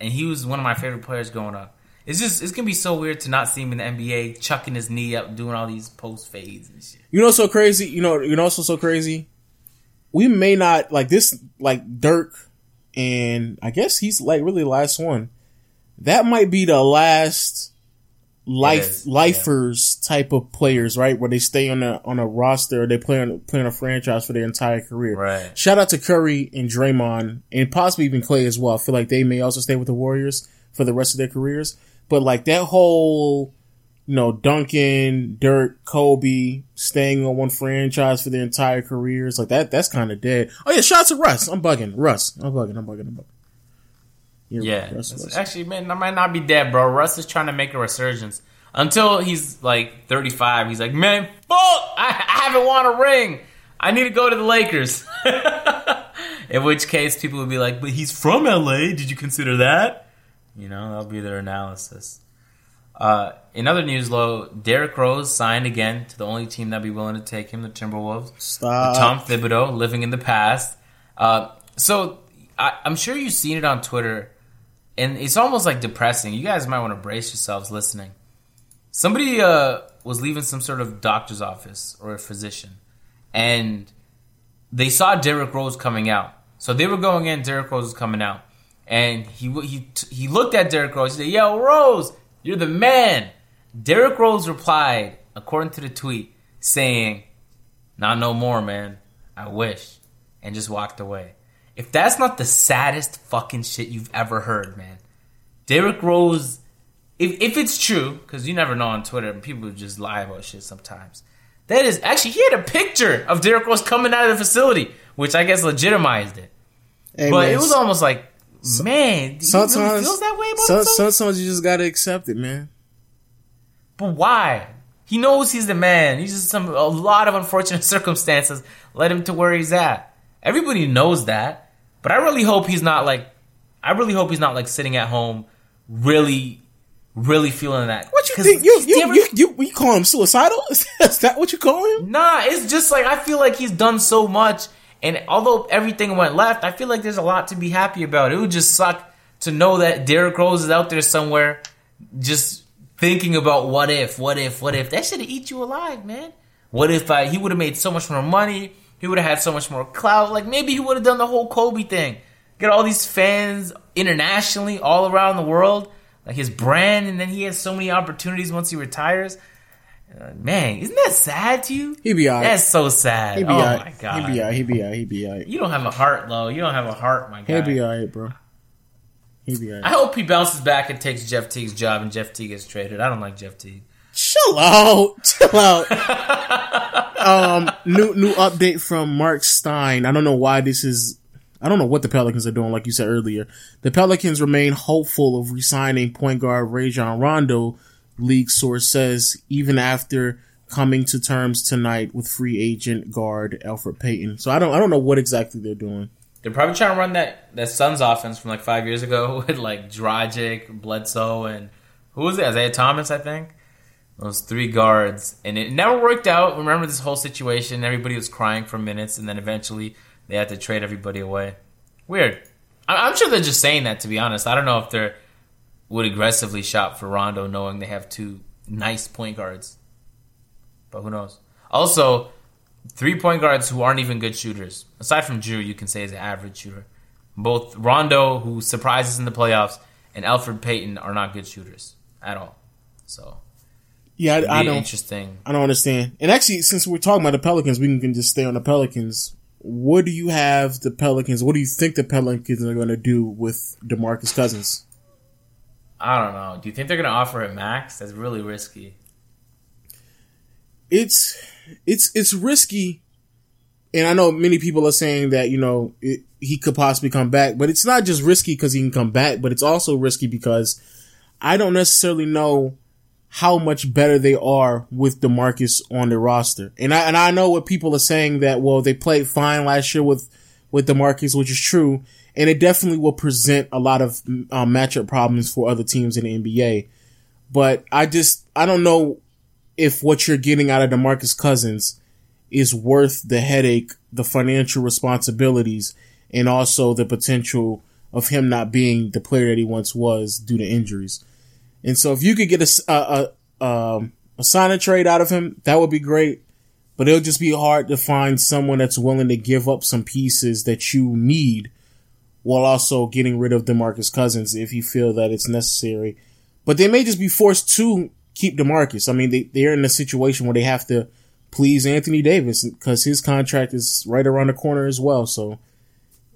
and he was one of my favorite players growing up. It's just it's gonna be so weird to not see him in the NBA, chucking his knee up, doing all these post fades and shit. You know, so crazy. You know, you know, also so crazy. We may not like this, like Dirk, and I guess he's like really the last one. That might be the last life is, yeah. lifers type of players, right? Where they stay on a on a roster, or they play on play on a franchise for their entire career. Right. Shout out to Curry and Draymond, and possibly even Clay as well. I feel like they may also stay with the Warriors for the rest of their careers. But like that whole, you know, Duncan, Dirk, Kobe staying on one franchise for their entire careers, like that, that's kind of dead. Oh yeah, shout out to Russ. I'm bugging. Russ. I'm bugging. I'm bugging. I'm bugging. Yeah, Russ, Russ. actually, man, I might not be dead, bro. Russ is trying to make a resurgence. Until he's like 35, he's like, man, fuck, I, I haven't won a ring. I need to go to the Lakers. In which case, people would be like, but he's from LA. Did you consider that? You know, that'll be their analysis. Uh, in other news, low, Derrick Rose signed again to the only team that'd be willing to take him, the Timberwolves. Stop. Tom Thibodeau living in the past. Uh, so I, I'm sure you've seen it on Twitter, and it's almost like depressing. You guys might want to brace yourselves listening. Somebody uh, was leaving some sort of doctor's office or a physician, and they saw Derrick Rose coming out. So they were going in. Derrick Rose was coming out, and he he he looked at Derrick Rose. He said, "Yo, Rose, you're the man." Derrick Rose replied, according to the tweet, saying, "Not no more, man. I wish," and just walked away. If that's not the saddest fucking shit you've ever heard, man. Derrick Rose, if if it's true, because you never know on Twitter, people just lie about shit sometimes. That is actually he had a picture of Derrick Rose coming out of the facility, which I guess legitimized it. Hey, But man, it was almost like, man, he really sometimes feels that way about so- himself. sometimes you just gotta accept it, man. But why? He knows he's the man. He's just some a lot of unfortunate circumstances led him to where he's at. Everybody knows that. But I really hope he's not like I really hope he's not like sitting at home really really feeling that. What you think? You you, Derrick- you you you call him suicidal? Is that what you call him? Nah, it's just like I feel like he's done so much, and although everything went left, I feel like there's a lot to be happy about. It would just suck to know that Derrick Rose is out there somewhere, just thinking about what if, what if, what if. That should have eat you alive, man. What if I, he would have made so much more money? He would have had so much more clout. Like maybe he would have done the whole Kobe thing, get all these fans internationally, all around the world, like his brand, and then he has so many opportunities once he retires. Uh, man, isn't that sad to you? He be alright. That's so sad. He be oh alright. my god. He be alright. He be alright. He be alright. You don't have a heart, though. You don't have a heart, my guy. be alright, bro. He be alright. I hope he bounces back and takes Jeff Teague's job, and Jeff Teague gets traded. I don't like Jeff Teague. Chill out. Chill out. um, new new update from Marc Stein. I don't know why this is. I don't know what the Pelicans are doing. Like you said earlier, the Pelicans remain hopeful of re-signing point guard Rajon Rondo. League source says even after coming to terms tonight with free agent guard Elfrid Payton. So I don't I don't know what exactly they're doing. They're probably trying to run that that Suns offense from like five years ago with like Dragic, Bledsoe, and who was it? Isaiah Thomas, I think. Those three guards, and it never worked out. Remember this whole situation? Everybody was crying for minutes, and then eventually they had to trade everybody away. Weird. I- I'm sure they're just saying that. To be honest, I don't know if they would aggressively shop for Rondo, knowing they have two nice point guards. But who knows? Also, three point guards who aren't even good shooters. Aside from Jrue, you can say is an average shooter. Both Rondo, who surprises in the playoffs, and Elfrid Payton are not good shooters at all. So Yeah, I, I don't. interesting. I don't understand. And actually, since we're talking about the Pelicans, we can just stay on the Pelicans. What do you have the Pelicans? What do you think the Pelicans are going to do with Demarcus Cousins? I don't know. Do you think they're gonna offer a max? That's really risky. It's it's it's risky, and I know many people are saying that you know it, he could possibly come back, but it's not just risky because he can come back, but it's also risky because I don't necessarily know how much better they are with Demarcus on the roster. And I and I know what people are saying that well they played fine last year with with Demarcus, which is true, and it definitely will present a lot of uh, matchup problems for other teams in the NBA. But I just I don't know if what you're getting out of Demarcus Cousins is worth the headache, the financial responsibilities, and also the potential of him not being the player that he once was due to injuries. And so if you could get a, a, a, um, a sign and trade out of him, that would be great. But it'll just be hard to find someone that's willing to give up some pieces that you need while also getting rid of DeMarcus Cousins if you feel that it's necessary. But they may just be forced to keep DeMarcus. I mean, they, they're in a situation where they have to please Anthony Davis because his contract is right around the corner as well. So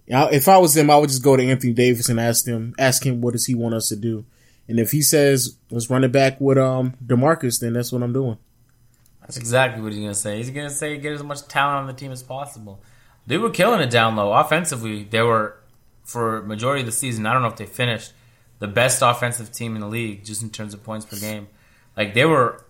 if I was them, I would just go to Anthony Davis and ask him, ask him what does he want us to do. And if he says let's run it back with um Demarcus, then that's what I'm doing. That's exactly what he's gonna say. He's gonna say get as much talent on the team as possible. They were killing it down low offensively. They were for majority of the season. I don't know if they finished the best offensive team in the league just in terms of points per game. Like they were,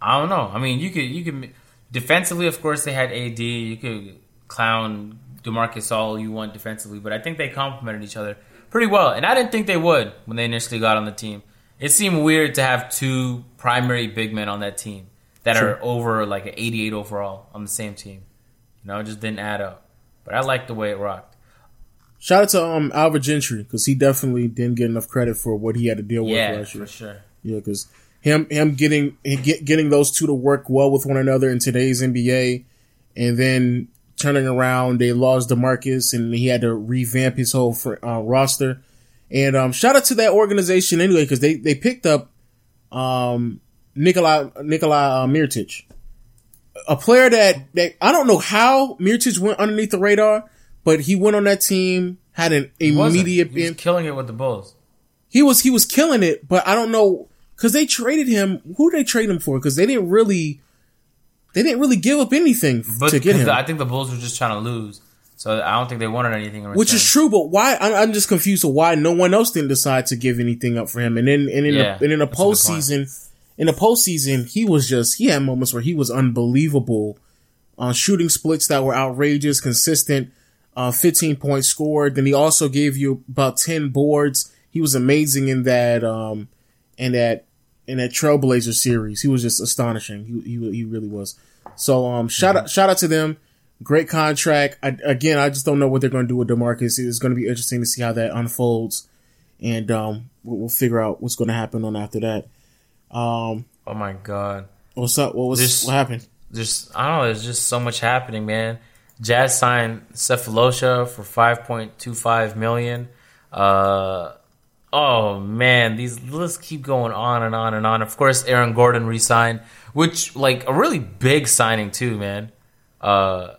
I don't know. I mean, you could you could defensively, of course, they had AD. You could clown Demarcus all you want defensively, but I think they complemented each other pretty well. And I didn't think they would when they initially got on the team. It seemed weird to have two primary big men on that team that are over like an 88 overall on the same team. You know, it just didn't add up. But I like the way it rocked. Shout out to um Alvin Gentry because he definitely didn't get enough credit for what he had to deal with Yeah, last year. for sure. Yeah, because him him getting get, getting those two to work well with one another in today's NBA, and then turning around, they lost Demarcus, and he had to revamp his whole fr- uh, roster. And um, shout out to that organization anyway, because they they picked up um Nikolai Nikolai uh, Mirotic, a player that that I don't know how Mirotic went underneath the radar, but he went on that team, had an immediate He was killing it with the Bulls. he was he was killing it, but I don't know because they traded him. Who did they trade him for? Because they didn't really, they didn't really give up anything But to get him, I think the Bulls were just trying to lose. So I don't think they wanted anything in which is true. But why? I'm, I'm just confused. of why no one else didn't decide to give anything up for him? And then and in Yeah, the, and in the a postseason, in the postseason, he was just he had moments where he was unbelievable on shooting splits that were outrageous, consistent. Uh, 15 points scored. Then he also gave you about 10 boards. He was amazing in that, um, in that, in that Trailblazer series. He was just astonishing. He, he, he really was. So, um, shout out, shout out to them. Great contract. I, again, I just don't know what they're going to do with DeMarcus. It's going to be interesting to see how that unfolds. And, um, we'll, we'll figure out what's going to happen on after that. Um, Oh my god. what's up? What was, This- what happened? Just I don't know. There's just so much happening, man. Jazz signed Sefolosha for 5.25 million. Uh, oh man, these lists keep going on and on and on. Of course, Aaron Gordon re-signed, which like a really big signing too, man. Uh,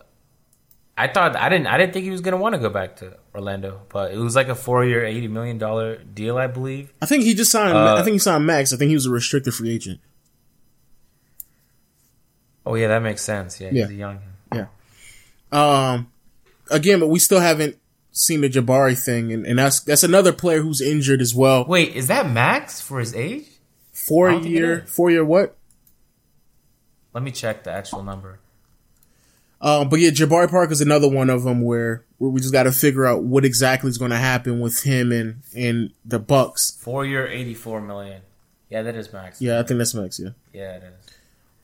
I thought I didn't I didn't think he was gonna want to go back to Orlando, but it was like a four-year, eighty million dollar deal, I believe. I think he just signed, Uh, I think he signed Max. I think he was a restricted free agent. Oh yeah, that makes sense. Yeah, Yeah. he's a young. Yeah. Um, again, but we still haven't seen the Jabari thing, and, and that's that's another player who's injured as well. Wait, is that max for his age? Four I don't think it year, four year what? Let me check the actual number. Um, but yeah, Jabari Park is another one of them where, where we just got to figure out what exactly is going to happen with him and and the Bucks. Four year, eighty-four million. Yeah, that is max. Yeah, I think that's Max. Yeah. yeah, it is.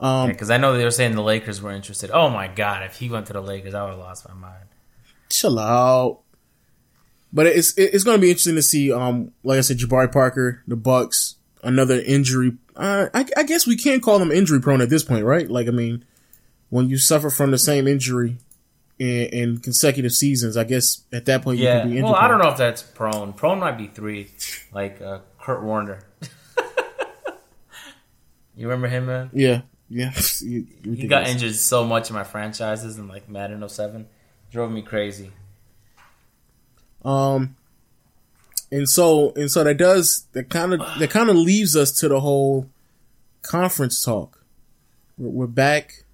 Um, Because I know they were saying the Lakers were interested. Oh my god, if he went to the Lakers, I would have lost my mind. chill out. But it's it's going to be interesting to see. Um, like I said, Jabari Parker, the Bucks, another injury. Uh, I, I guess we can't call them injury prone at this point, right? Like, I mean, when you suffer from the same injury in, in consecutive seasons, I guess at that point you can be injured. Well, I don't know if that's prone. Prone might be three, like uh, Kurt Warner. you remember him, man? Yeah, yeah. He got injured so much in my franchises in like Madden 07. Drove me crazy. Um, and so and so that does that kind of that kind of leaves us to the whole conference talk. We're, we're back.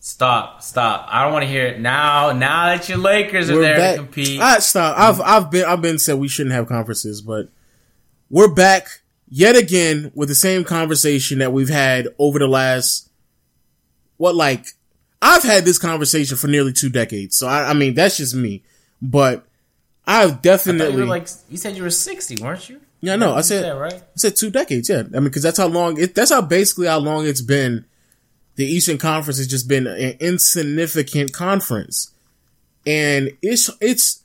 Stop, stop. I don't want to hear it now. Now that your Lakers are We're there back. to compete. I stop. I've I've been I've been said we shouldn't have conferences, but we're back yet again with the same conversation that we've had over the last what like I've had this conversation for nearly two decades. So I, I mean that's just me, but I've definitely you like you said you were 60, weren't you? yeah no I You said right. I said two decades, yeah. I mean, because that's how long it. That's how basically how long it's been. The Eastern Conference has just been an insignificant conference, and it's it's.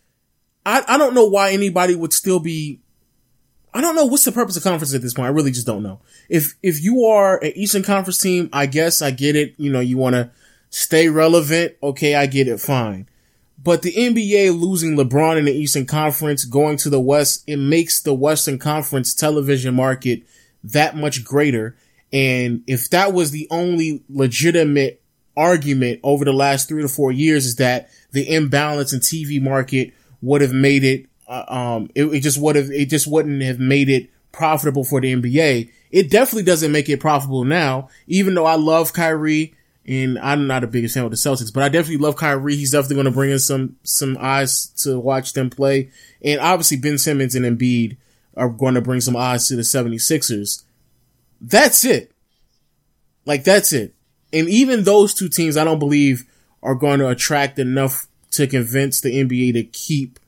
I I don't know why anybody would still be. I don't know what's the purpose of conference at this point. I really just don't know. If if you are an Eastern Conference team, I guess I get it. You know, you want to stay relevant. Okay, I get it. Fine. But the NBA losing LeBron in the Eastern Conference, going to the West, it makes the Western Conference television market that much greater. And if that was the only legitimate argument over the last three to four years is that the imbalance in TV market would have made it, uh, um, it, it just would have, it just wouldn't have made it profitable for the NBA. It definitely doesn't make it profitable now, even though I love Kyrie and I'm not a biggest fan of the Celtics, but I definitely love Kyrie. He's definitely going to bring in some, some eyes to watch them play. And obviously Ben Simmons and Embiid are going to bring some eyes to the 76ers. That's it. Like that's it. And even those two teams, I don't believe are going to attract enough to convince the NBA to keep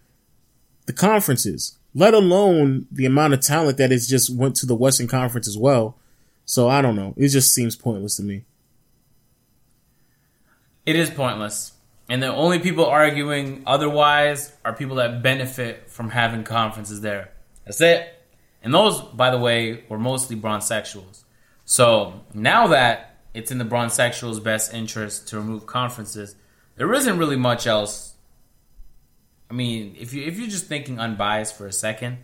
the conferences, let alone the amount of talent that has just went to the Western Conference as well. So I don't know. It just seems pointless to me. It is pointless. And the only people arguing otherwise are people that benefit from having conferences there. That's it. And those, by the way, were mostly bronzexuals. So now that it's in the bronzexuals' best interest to remove conferences, there isn't really much else. I mean, if you if you're just thinking unbiased for a second,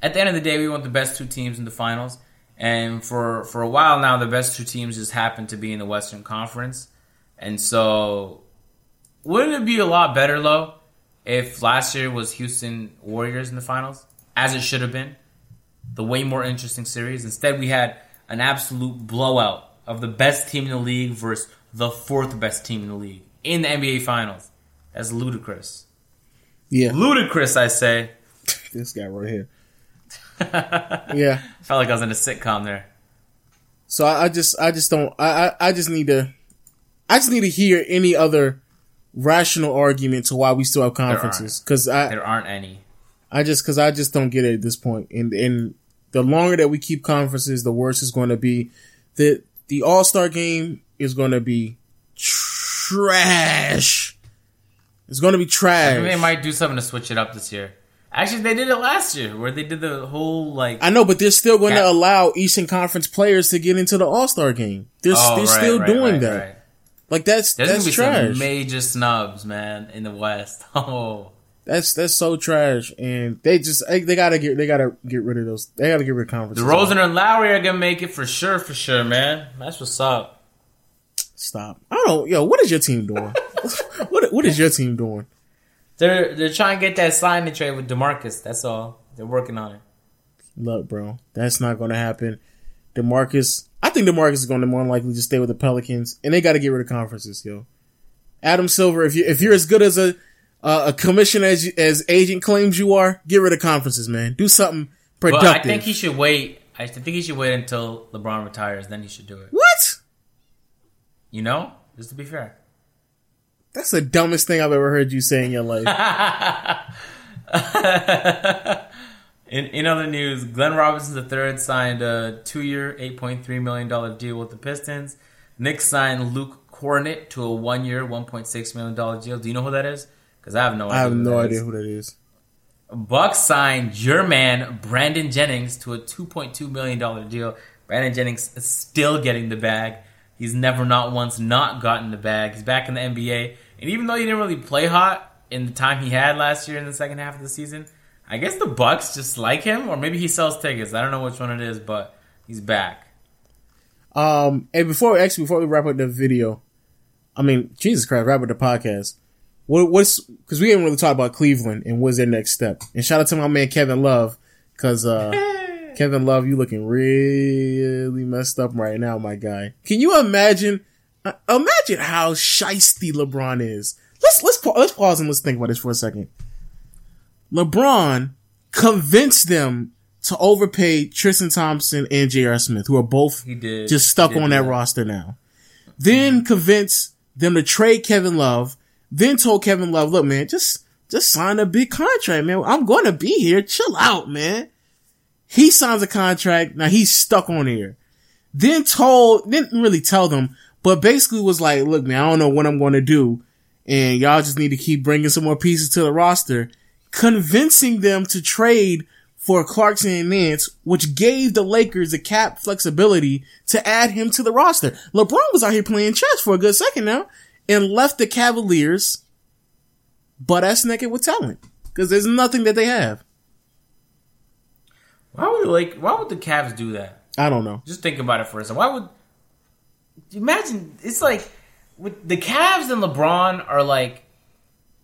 at the end of the day, we want the best two teams in the finals. And for for a while now, the best two teams just happened to be in the Western Conference. And so, wouldn't it be a lot better, though, if last year was Houston Warriors in the finals, as it should have been? The way more interesting series. Instead, we had an absolute blowout of the best team in the league versus the fourth best team in the league in the NBA Finals. That's ludicrous. Yeah, Ludicrous, I say. this guy right here. yeah. Felt like I was in a sitcom there. So I, I just, I just don't, I, I, I just need to, I just need to hear any other rational argument to why we still have conferences. Cause I, There aren't any. I just, cause I just don't get it at this point. And, and the longer that we keep conferences, the worse it's going to be. The, the All-Star game is going to be trash. It's going to be I trash. think they might do something to switch it up this year. Actually, they did it last year, where they did the whole like. I know, but they're still going to allow Eastern Conference players to get into the All Star game. They're, Oh, they're right, still right, doing right, that. Like that's There's that's gonna be trash. some major snubs, man, in the West. Oh, that's that's so trash, and they just they, they gotta get they gotta get rid of those. They gotta get rid of conferences. Rosen and Lowry are gonna make it for sure, for sure, man. That's what's up. Stop. I don't. Yo, what is your team doing? what what is your team doing? They're they're trying to get that signing trade with Demarcus. That's all. They're working on it. Look, bro, that's not going to happen. Demarcus, I think Demarcus is going to more likely just stay with the Pelicans, and they got to get rid of conferences, yo. Adam Silver, if you if you're as good as a uh, a commissioner as you, as agent claims you are, get rid of conferences, man. Do something productive. I think he should wait. I think he should wait until LeBron retires. Then he should do it. what? You know, just to be fair. That's the dumbest thing I've ever heard you say in your life. In, in other news, Glenn Robinson III signed a two-year, $8.3 million deal with the Pistons. Knicks signed Luke Kornet to a one-year, $1.6 million deal. Do you know who that is? Because I have no idea. I have who no that idea is. who that is. Bucks signed your man, Brandon Jennings, to a $2.2 million deal. Brandon Jennings is still getting the bag. He's never not once not gotten the bag. He's back in the NBA, and even though he didn't really play hot in the time he had last year in the second half of the season, I guess the Bucks just like him, or maybe he sells tickets. I don't know which one it is, but he's back. Um, and before actually before we wrap up the video, I mean, Jesus Christ, wrap up the podcast. What, what's because we didn't really talk about Cleveland and what's their next step. And shout out to my man Kevin Love because uh, Kevin Love, you looking really messed up right now, my guy. Can you imagine? Uh, imagine how shisty LeBron is. Let's let's let's pause and let's think about this for a second. LeBron convinced them to overpay Tristan Thompson and J.R. Smith, who are both He did. just stuck on that that. roster now. Then mm-hmm. convinced them to trade Kevin Love. Then told Kevin Love, look, man, just, just sign a big contract, man. I'm going to be here. Chill out, man. He signs a contract. Now he's stuck on here. Then told, didn't really tell them, but basically was like, look, man, I don't know what I'm going to do. And y'all just need to keep bringing some more pieces to the roster, convincing them to trade for Clarkson and Nance, which gave the Lakers the cap flexibility to add him to the roster. LeBron was out here playing chess for a good second now and left the Cavaliers butt ass naked with talent. Cause there's nothing that they have. Why would like? Why would the Cavs do that? I don't know. Just think about it for a second. Why would imagine? It's like with the Cavs and LeBron are like.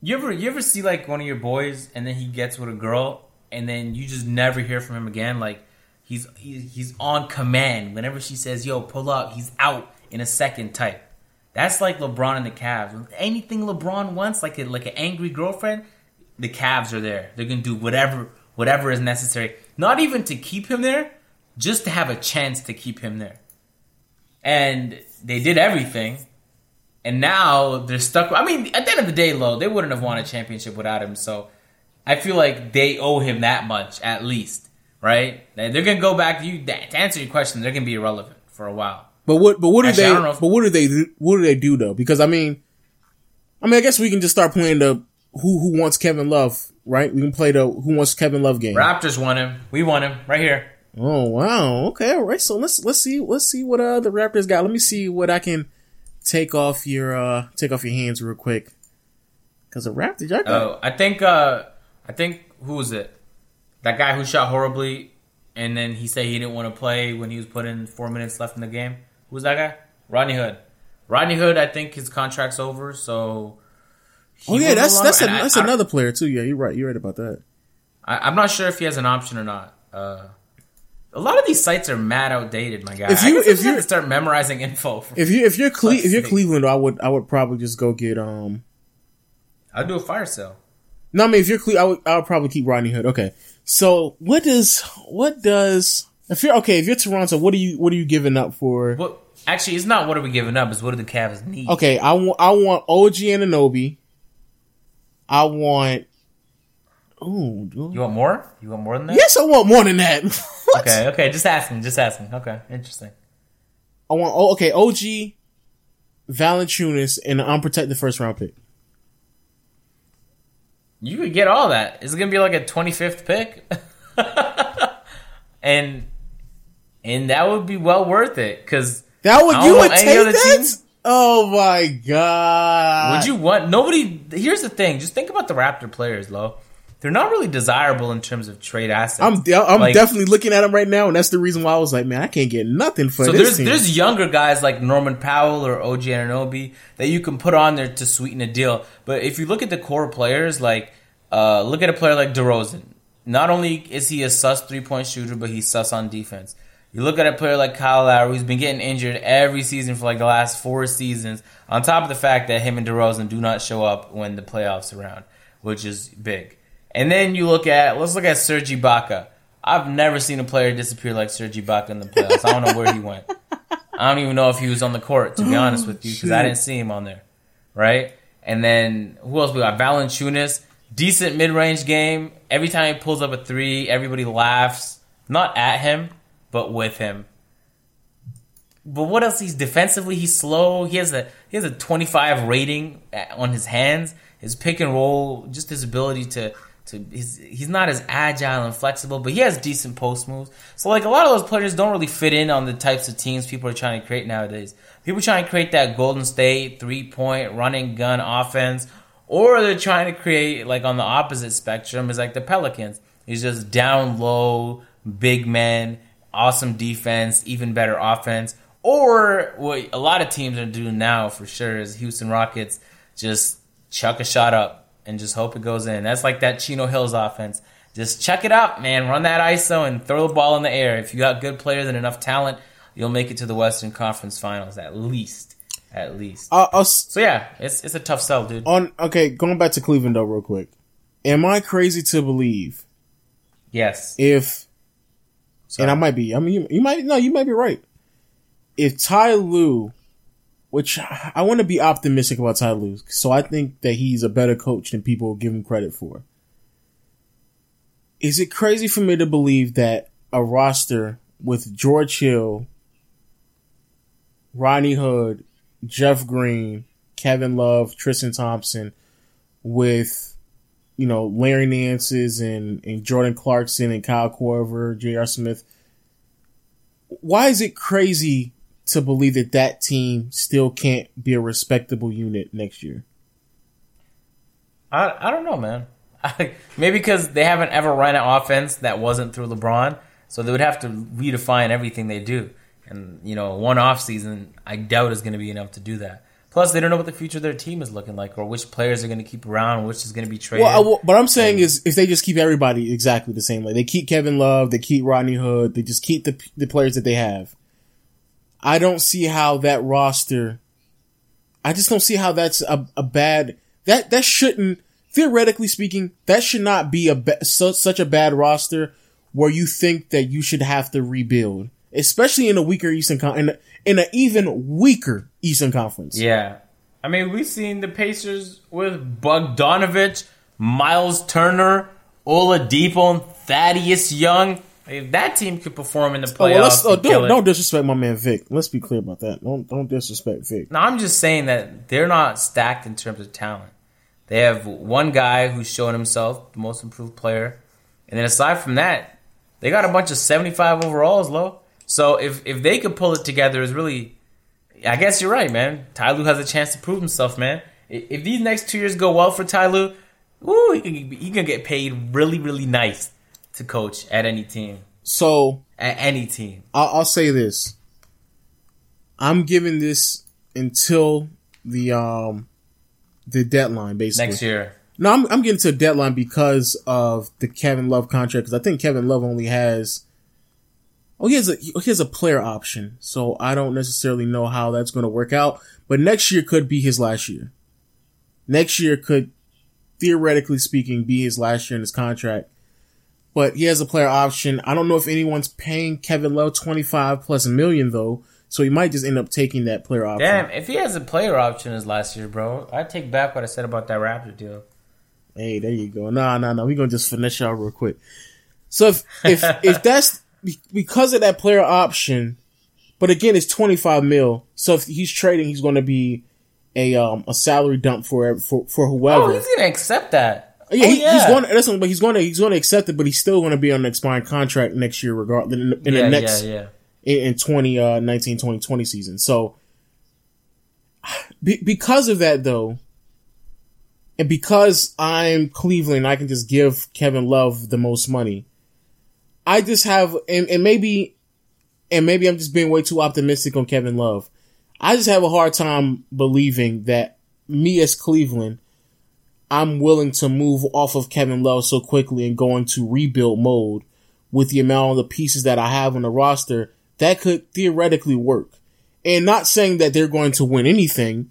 You ever you ever see like one of your boys and then he gets with a girl and then you just never hear from him again? Like he's he, he's on command whenever she says "Yo, pull up," he's out in a second. Type. That's like LeBron and the Cavs. Anything LeBron wants, like a, like an angry girlfriend, the Cavs are there. They're gonna do whatever whatever is necessary. Not even to keep him there, just to have a chance to keep him there. And they did everything, and now they're stuck. I mean, at the end of the day, low they wouldn't have won a championship without him. So I feel like they owe him that much at least, right? They're gonna go back. You to answer your question, they're gonna be irrelevant for a while. But what? But what do Actually, they? if- But what do they? do- What do they do though? Because I mean, I mean, I guess we can just start playing the who who wants Kevin Love, right? We can play the who wants Kevin Love game. Raptors want him. We want him right here. Oh wow. Okay. All right. So let's let's see let's see what uh the Raptors got. Let me see what I can take off your uh take off your hands real quick. Cause the Raptors, y'all Oh, I think uh I think who was it? That guy who shot horribly and then he said he didn't want to play when he was put in four minutes left in the game. Who was that guy? Rodney Hood. Rodney Hood, I think his contract's over, so Oh yeah, that's that's a, I- that's I- another player too. Yeah, you're right. You're right about that. I, I'm not sure if he has an option or not. Uh, a lot of these sites are mad outdated, my guy. If you- if you- to start memorizing info. If you if you're Cle- if you're. Cleveland, I would I would probably just go get um. I'll do a fire sale. No, I mean if you're Cle- I would I would probably keep Rodney Hood. Okay, so what does what does if you're okay if you're Toronto, what are you what are you giving up for? What? Actually, it's not what are we giving up. It's what do the Cavs need? Okay, I want I want OG Anunoby. I want. Oh, You want more? You want more than that? yes, I want more than that. Okay, okay, just asking, just asking. Okay, interesting. I want. Oh, okay, OG, Valanciunas, and an unprotected first round pick. You could get all that. Is it gonna be like a twenty fifth pick? and and that would be well worth it because That would you would take that? team. Oh my god! would you want nobody? Here's the thing: just think about the Raptor players, Lo. They're not really desirable in terms of trade assets. I'm I'm Like- definitely looking at them right now, and that's the reason why I was like, man, I can't get nothing for So this there's team. there's younger guys like Norman Powell or OG Anunoby that you can put on there to sweeten a deal. But if you look at the core players, like uh, look at a player like DeRozan. Not only is he a sus three point shooter, but he's sus on defense. You look at a player like Kyle Lowry, who's been getting injured every season for like the last four seasons. On top of the fact that him and DeRozan do not show up when the playoffs are around, which is big. And then you look at let's look at Serge Ibaka. I've never seen a player disappear like Serge Ibaka in the playoffs. I don't know where he went. I don't even know if he was on the court, to be oh, honest with you, because I didn't see him on there. Right? And then who else we got? Valanciunas, decent mid range game. Every time he pulls up a three, everybody laughs. Not at him, but with him. But what else? He's defensively, he's slow. He has a he has a 25 rating on his hands. His pick and roll, just his ability to to he's he's not as agile and flexible, but he has decent post moves. So like a lot of those players don't really fit in on the types of teams people are trying to create nowadays. People trying to create that Golden State three point running gun offense, or they're trying to create like on the opposite spectrum is like the Pelicans. He's just down low, big men, awesome defense, even better offense. Or what a lot of teams are doing now for sure is Houston Rockets just chuck a shot up and just hope it goes in. That's like that Chino Hills offense. Just chuck it up, man. Run that ISO and throw the ball in the air. If you got good players and enough talent, you'll make it to the Western Conference Finals at least. At least. Uh, uh, so yeah, it's it's a tough sell, dude. on okay, going back to Cleveland though, real quick. Am I crazy to believe Yes. if Sorry. and I might be. I mean, you, you might no, you might be right. If Ty Lue, which I want to be optimistic about Ty Lue, so I think that he's a better coach than people give him credit for. Is it crazy for me to believe that a roster with George Hill, Ronnie Hood, Jeff Green, Kevin Love, Tristan Thompson, with you know Larry Nance's and, and Jordan Clarkson and Kyle Korver, J.R. Smith. Why is it crazy to believe that that team still can't be a respectable unit next year? I I don't know, man. Maybe because they haven't ever run an offense that wasn't through LeBron, so they would have to redefine everything they do. And you know, one off season, I doubt is going to be enough to do that. Plus, they don't know what the future of their team is looking like, or which players are going to keep around, which is going to be traded. Well, I, well, but I'm saying is if they just keep everybody exactly the same way, they keep Kevin Love, they keep Rodney Hood, they just keep the the players that they have. I don't see how that roster. I just don't see how that's a, a bad that that shouldn't theoretically speaking that should not be a ba- su- such a bad roster where you think that you should have to rebuild, especially in a weaker Eastern Con- in, in an even weaker Eastern Conference. Yeah. I mean, we've seen the Pacers with Bogdanovic, Miles Turner, Oladipo, Thaddeus Young. If that team could perform in the Oh, playoffs, well, let's, oh, don't, don't disrespect my man Vic. Let's be clear about that. Don't don't disrespect Vic. No, I'm just saying that they're not stacked in terms of talent. They have one guy who's shown himself the most improved player, and then aside from that, they got a bunch of 75 overalls, low. So if if they could pull it together, is really, I guess you're right, man. Ty Lue has a chance to prove himself, man. If these next two years go well for Ty Lue, ooh, he can, he can get paid really, really nice to coach at any team. So At any team. I'll, I'll say this: I'm giving this until the um the deadline, basically. Next year. No, I'm I'm getting to a deadline because of the Kevin Love contract. Because I think Kevin Love only has. Oh, he has a he has a player option, so I don't necessarily know how that's going to work out. But next year could be his last year. Next year could, theoretically speaking, be his last year in his contract. But he has a player option. I don't know if anyone's paying Kevin Love twenty five plus a million though, so he might just end up taking that player option. Damn, if he has a player option as last year, bro, I take back what I said about that Raptor deal. Hey, there you go. Nah, nah, nah. We're gonna just finish y'all real quick. So if if if that's because of that player option, but again, it's twenty five mil. So if he's trading, he's going to be a um a salary dump for for for whoever. Oh, he's gonna accept that. Yeah, Oh, he, he's going. Listen, but he's going to he's going to accept it, but he's still going to be on an expiring contract next year, regardless in, in yeah, the next yeah, yeah. in, in 2019 uh, 2020 season. So be, because of that though, and because I'm Cleveland, I can just give Kevin Love the most money. I just have, and, and maybe, and maybe I'm just being way too optimistic on Kevin Love. I just have a hard time believing that me as Cleveland, I'm willing to move off of Kevin Love so quickly and go into rebuild mode with the amount of the pieces that I have on the roster that could theoretically work. And not saying that they're going to win anything,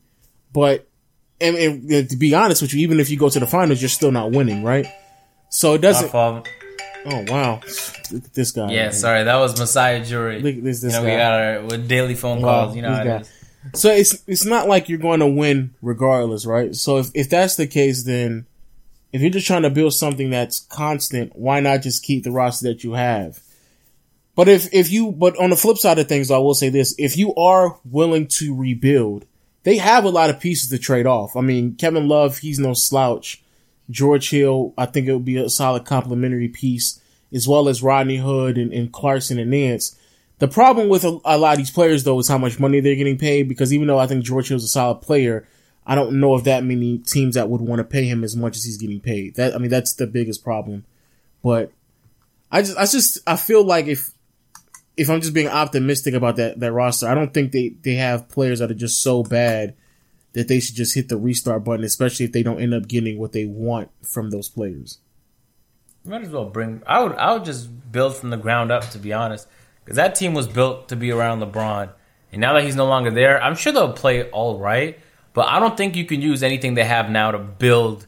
but and, and to be honest with you, even if you go to the finals, you're still not winning, right? So it doesn't. Oh wow, look at this guy. Yeah, sorry, that was Masai Ujiri. Look at this- this you know, guy. we got our daily phone Wow, calls. You know, So it's it's not like you're going to win regardless, right? So if if that's the case, then if you're just trying to build something that's constant, why not just keep the roster that you have? But if if you but on the flip side of things, I will say this: if you are willing to rebuild, they have a lot of pieces to trade off. I mean, Kevin Love, he's no slouch. George Hill, I think it would be a solid complementary piece, as well as Rodney Hood and, and Clarkson and Nance. The problem with a, a, lot of these players, though, is how much money they're getting paid. Because even though I think George Hill's a solid player, I don't know if that many teams that would want to pay him as much as he's getting paid. That I mean, that's the biggest problem. But I just, I just, I feel like if if I'm just being optimistic about that that roster, I don't think they they have players that are just so bad that they should just hit the restart button, especially if they don't end up getting what they want from those players. Might as well bring. I would. I would just build from the ground up. To be honest, because that team was built to be around LeBron, and now that he's no longer there, I'm sure they'll play all right. But I don't think you can use anything they have now to build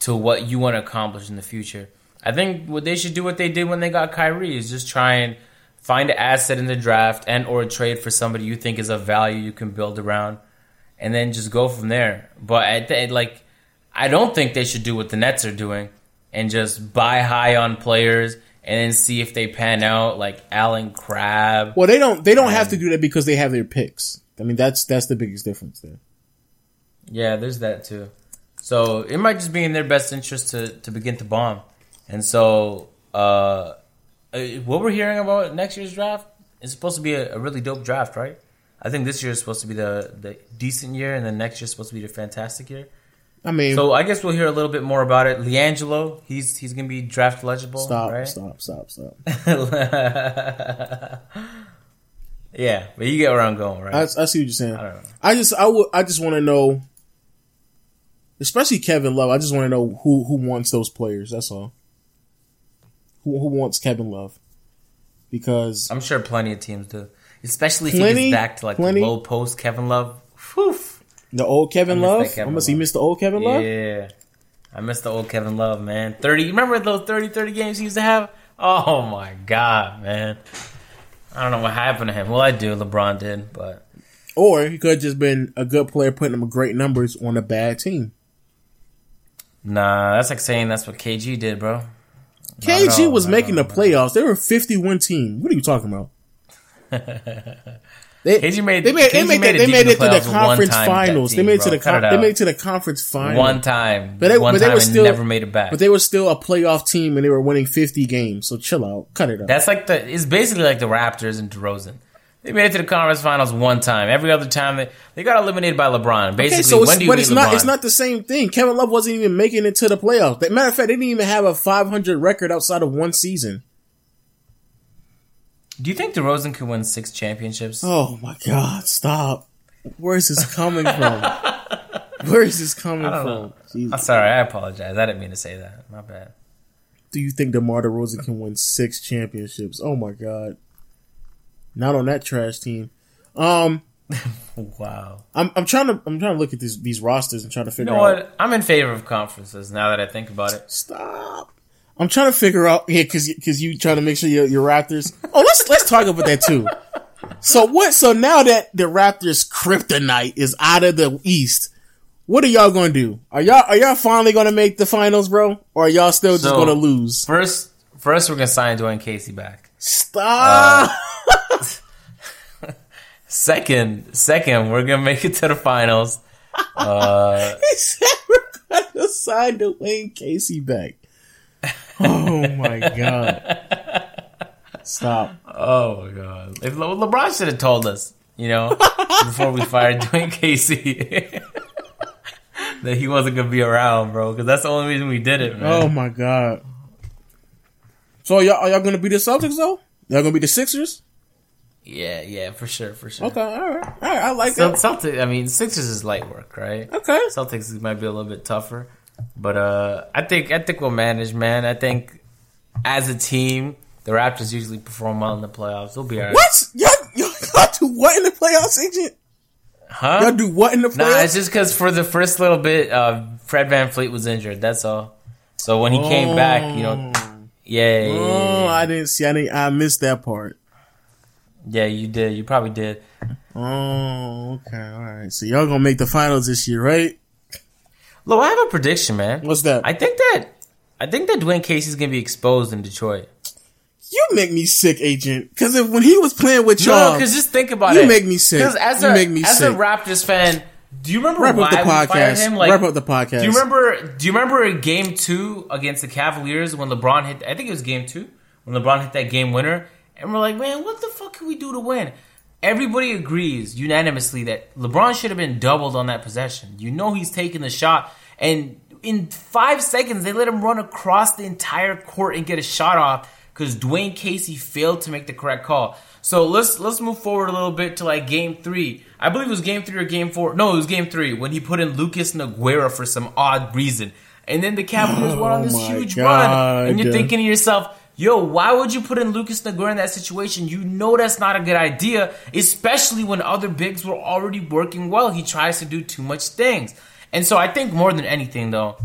to what you want to accomplish in the future. I think what they should do what they did when they got Kyrie is just try and find an asset in the draft and or a trade for somebody you think is of value you can build around and then just go from there. But like, I don't think they should do what the Nets are doing and just buy high on players and then see if they pan out, like Allen Crabbe. Well, they don't. They don't and, have to do that because they have their picks. I mean, that's that's the biggest difference there. Yeah, there's that too. So it might just be in their best interest to to begin to bomb. And so, uh, uh what we're hearing about next year's draft is supposed to be a, a really dope draft, right? I think this year is supposed to be the the decent year, and then next year is supposed to be the fantastic year. I mean, so I guess we'll hear a little bit more about it. LiAngelo, he's he's gonna be draft legible. Stop! Right? Stop! Stop! Stop! yeah, but you get where I'm going, right? I, I see what you're saying. I, I just I would I just want to know, especially Kevin Love. I just want to know who who wants those players. That's all. Who who wants Kevin Love? Because I'm sure plenty of teams do especially if plenty, he gets back to like plenty. low post Kevin Love. Whew. The old Kevin Love. Kevin I must he missed the old Kevin Love. Yeah, I miss the old Kevin Love, man. Thirty. Remember those 30, 30 games he used to have? Oh my god, man. I don't know what happened to him. Well, I do. LeBron did, but or he could have just been a good player putting him great numbers on a bad team. Nah, that's like saying that's what KG did, bro. KG was making the playoffs. They were a 51 team. What are you talking about? They, KG made, they made, they made, made, it, they made it to the conference finals. Team, they made it to the con- they made it to the conference finals one time, but they, one but they were still never made it back. But they were still a playoff team, and they were winning fifty games. So chill out, cut it out. That's like the it's basically like the Raptors and DeRozan. They made it to the conference finals one time. Every other time they, they got eliminated by LeBron. Basically, okay, so when do you but it's LeBron? not it's not the same thing. Kevin Love wasn't even making it to the playoffs. Matter of fact, they didn't even have a 500 record outside of one season. Do you think DeRozan could win six championships? Oh my God! Stop. Where is this coming from? Where is this coming from? I'm sorry. I apologize. I didn't mean to say that. My bad. Do you think DeMar DeRozan can win six championships? Oh my God! Not on that trash team. Um. wow. I'm I'm trying to I'm trying to look at these these rosters and trying to figure you know out. what? I'm in favor of conferences now that I think about it. Stop. I'm trying to figure out yeah, because because you trying to make sure your, your Raptors. Oh, let's let's talk about that too. So what? So now that the Raptors kryptonite is out of the East, what are y'all gonna do? Are y'all are y'all finally gonna make the finals, bro? Or are y'all still just so, gonna lose? First, first we're gonna sign Dwane Casey back. Stop. Uh, second, second, we're gonna make it to the finals. Uh, he said we're gonna sign Dwane Casey back. Oh my god! Stop. Oh my god! If Le- LeBron should have told us, you know, before we fired Dwane Casey, that he wasn't gonna be around, bro. Because that's the only reason we did it. Man. Oh my god! So are y'all are y'all gonna be the Celtics though? Y'all gonna be the Sixers? Yeah, yeah, for sure, for sure. Okay, all right, all right. I like that. Celtics. I mean, Sixers is light work, right? Okay. Celtics might be a little bit tougher. But uh, I think I think we'll manage, man. I think as a team, the Raptors usually perform well in the playoffs. They'll be alright. What? Y'all, y'all, y'all do what in the playoffs, agent? Huh? Y'all do what in the playoffs? Nah, it's just because for the first little bit, uh, Fred VanVleet was injured. That's all. So when he oh. came back, you know, yeah, yeah, Oh, I didn't see. I didn't. I missed that part. Yeah, you did. You probably did. Oh, okay. All right. So y'all gonna make the finals this year, right? Look, I have a prediction, man. What's that? I think that I think that Dwane Casey's gonna be exposed in Detroit. You make me sick, agent. Because when he was playing with y'all, because just think about you it. You make me sick. Because as a as sick. a Raptors fan, do you remember Wrap why up the we fired him? Like, Wrap up the podcast. Do you remember? Do you remember game two against the Cavaliers when LeBron hit? I think it was game two when LeBron hit that game winner, and we're like, man, what the fuck can we do to win? Everybody agrees unanimously that LeBron should have been doubled on that possession. You know he's taking the shot, and in five seconds they let him run across the entire court and get a shot off because Dwane Casey failed to make the correct call. So let's let's move forward a little bit to like game three. I believe it was game three or game four. No, it was game three when he put in Lucas Nogueira for some odd reason. And then the Cavaliers went on this Oh huge God. run. And you're thinking to yourself, yo, why would you put in Lucas Nogueira in that situation? You know that's not a good idea, especially when other bigs were already working well. He tries to do too much things. And so I think more than anything though,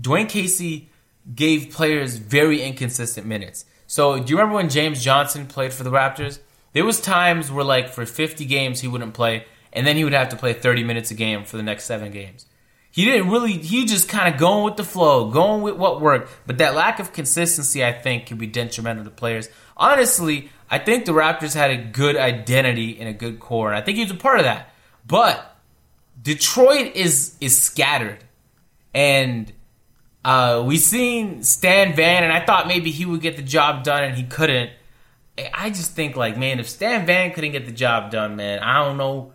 Dwane Casey gave players very inconsistent minutes. So do you remember when James Johnson played for the Raptors? There was times where like for 50 games he wouldn't play, and then he would have to play 30 minutes a game for the next seven games. He didn't really. He just kind of going with the flow, going with what worked. But that lack of consistency, I think, can be detrimental to players. Honestly, I think the Raptors had a good identity and a good core, and I think he was a part of that. But Detroit is is scattered, and uh, we seen Stan Van, and I thought maybe he would get the job done, and he couldn't. I just think like, man, if Stan Van couldn't get the job done, man, I don't know.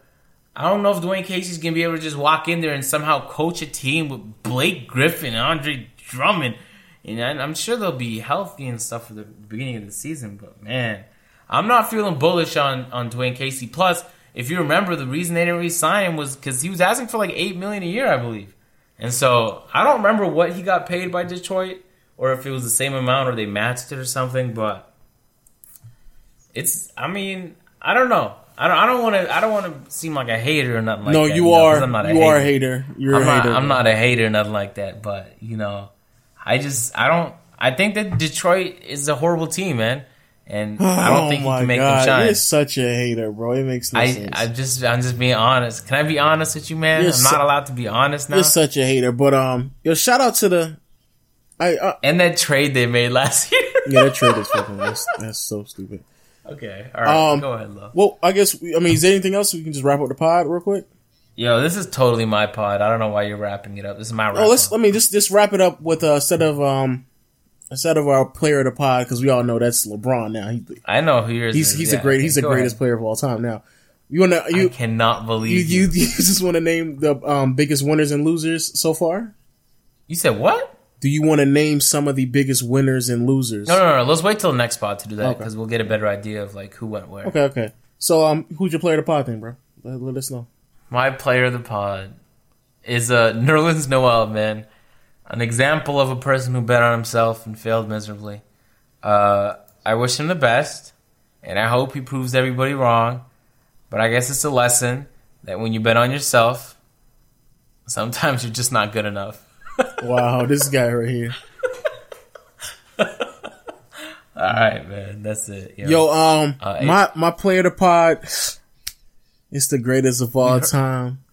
I don't know if Dwane Casey's gonna be able to just walk in there and somehow coach a team with Blake Griffin and Andre Drummond. And I'm sure they'll be healthy and stuff for the beginning of the season, but man, I'm not feeling bullish on on Dwane Casey. Plus, if you remember, the reason they didn't re-sign him was because he was asking for like eight million a year, I believe. And so I don't remember what he got paid by Detroit, or if it was the same amount, or they matched it or something. But it's, I mean, I don't know. I don't. I don't want to. I don't want to seem like a hater or nothing like no, that. No, you know, 'cause are. I'm not a you hater. are a hater. You're I'm a not. hater. I'm not a hater, or nothing like that. But you know, I just. I don't. I think that Detroit is a horrible team, man, and I don't oh think you my can make God. them shine. You're such a hater, bro. It makes no I, sense. I just. I'm just being honest. Can I be honest with you, man? You're I'm so- not allowed to be honest now. You're such a hater. But um, yo, shout out to the. I uh, and that trade they made last year. yeah, that trade is fucking. That's, that's so stupid. okay. All right. Um, go ahead, love. Well, I guess we, I mean, is there anything else we can just wrap up the pod real quick? Yo, this is totally my pod. I don't know why you're wrapping it up. This is my wrap. Oh, let's up. let me just just wrap it up with a set of um set of our player of the pod because we all know that's LeBron now. He, I know who yours he's is. he's Yeah, a great okay, he's the greatest ahead. player of all time now. You wanna you I cannot believe you, you. you just want to name the um biggest winners and losers so far? You said what? Do you want to name some of the biggest winners and losers? No, no, no. Let's wait till the next pod to do that Okay. because we'll get a better idea of like who went where. Okay, okay. So um, who's your player of the pod then, bro? Let, let us know. My player of the pod is uh, Nerlens Noel, man. An example of a person who bet on himself and failed miserably. Uh, I wish him the best, and I hope he proves everybody wrong. But I guess it's a lesson that when you bet on yourself, sometimes you're just not good enough. Wow, this guy right here. All right, man. That's it. Yo, Yo, um, Uh, my my player of the pod, it's the greatest of all time.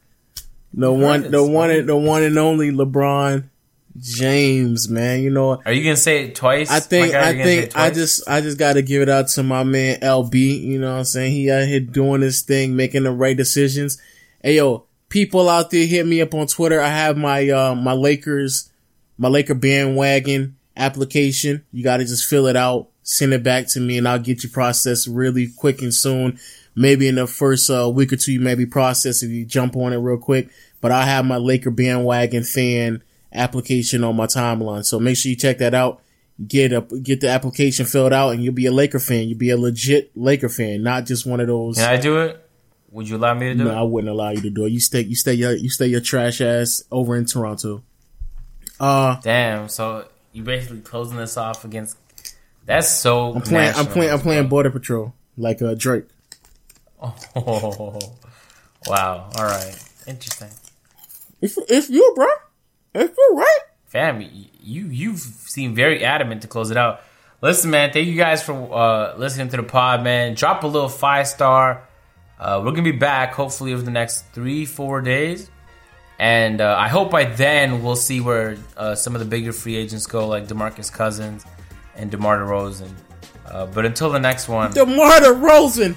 The one, the one, the one and only LeBron James, man. You know, are you gonna say it twice? I think, I you gonna say it think, I just, I just got to give it out to my man LB. You know what I'm saying? He out here doing his thing, making the right decisions. Hey, yo, people out there, hit me up on Twitter. I have my, uh, my Lakers, my Laker bandwagon application. You got to just fill it out, send it back to me, and I'll get you processed really quick and soon. Maybe in the first uh, week or two, you may be processed if you jump on it real quick. But I have my Laker bandwagon fan application on my timeline. So make sure you check that out. Get a, get the application filled out and you'll be a Laker fan. You'll be a legit Laker fan, not just one of those. Can I do it? Would you allow me to do No, it? I wouldn't allow you to do it. You stay, you stay, your, you stay your trash ass over in Toronto. Uh, Damn. So you basically closing this off against. That's so. I'm playing, I'm playing, I'm playing Border Patrol like uh, Drake. Oh, wow. All right. Interesting. If if you, bro, if you right. Fam, you you've seemed very adamant to close it out. Listen, man, thank you guys for uh, listening to the pod, man. Drop a little five star. Uh, we're gonna be back hopefully over the next three four days, and uh, I hope by then we'll see where uh, some of the bigger free agents go, like DeMarcus Cousins and DeMar DeRozan. Uh, but until the next one, DeMar DeRozan.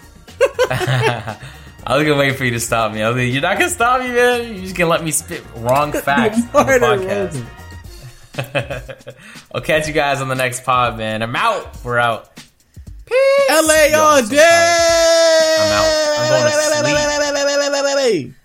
I'll was gonna wait for you to stop me. I was like, you're not gonna stop me, man. You're just gonna let me spit wrong facts on the podcast. I'll catch you guys on the next pod, man. I'm out. We're out. Peace. LA Yo, all day. I'm out. I'm going to sleep.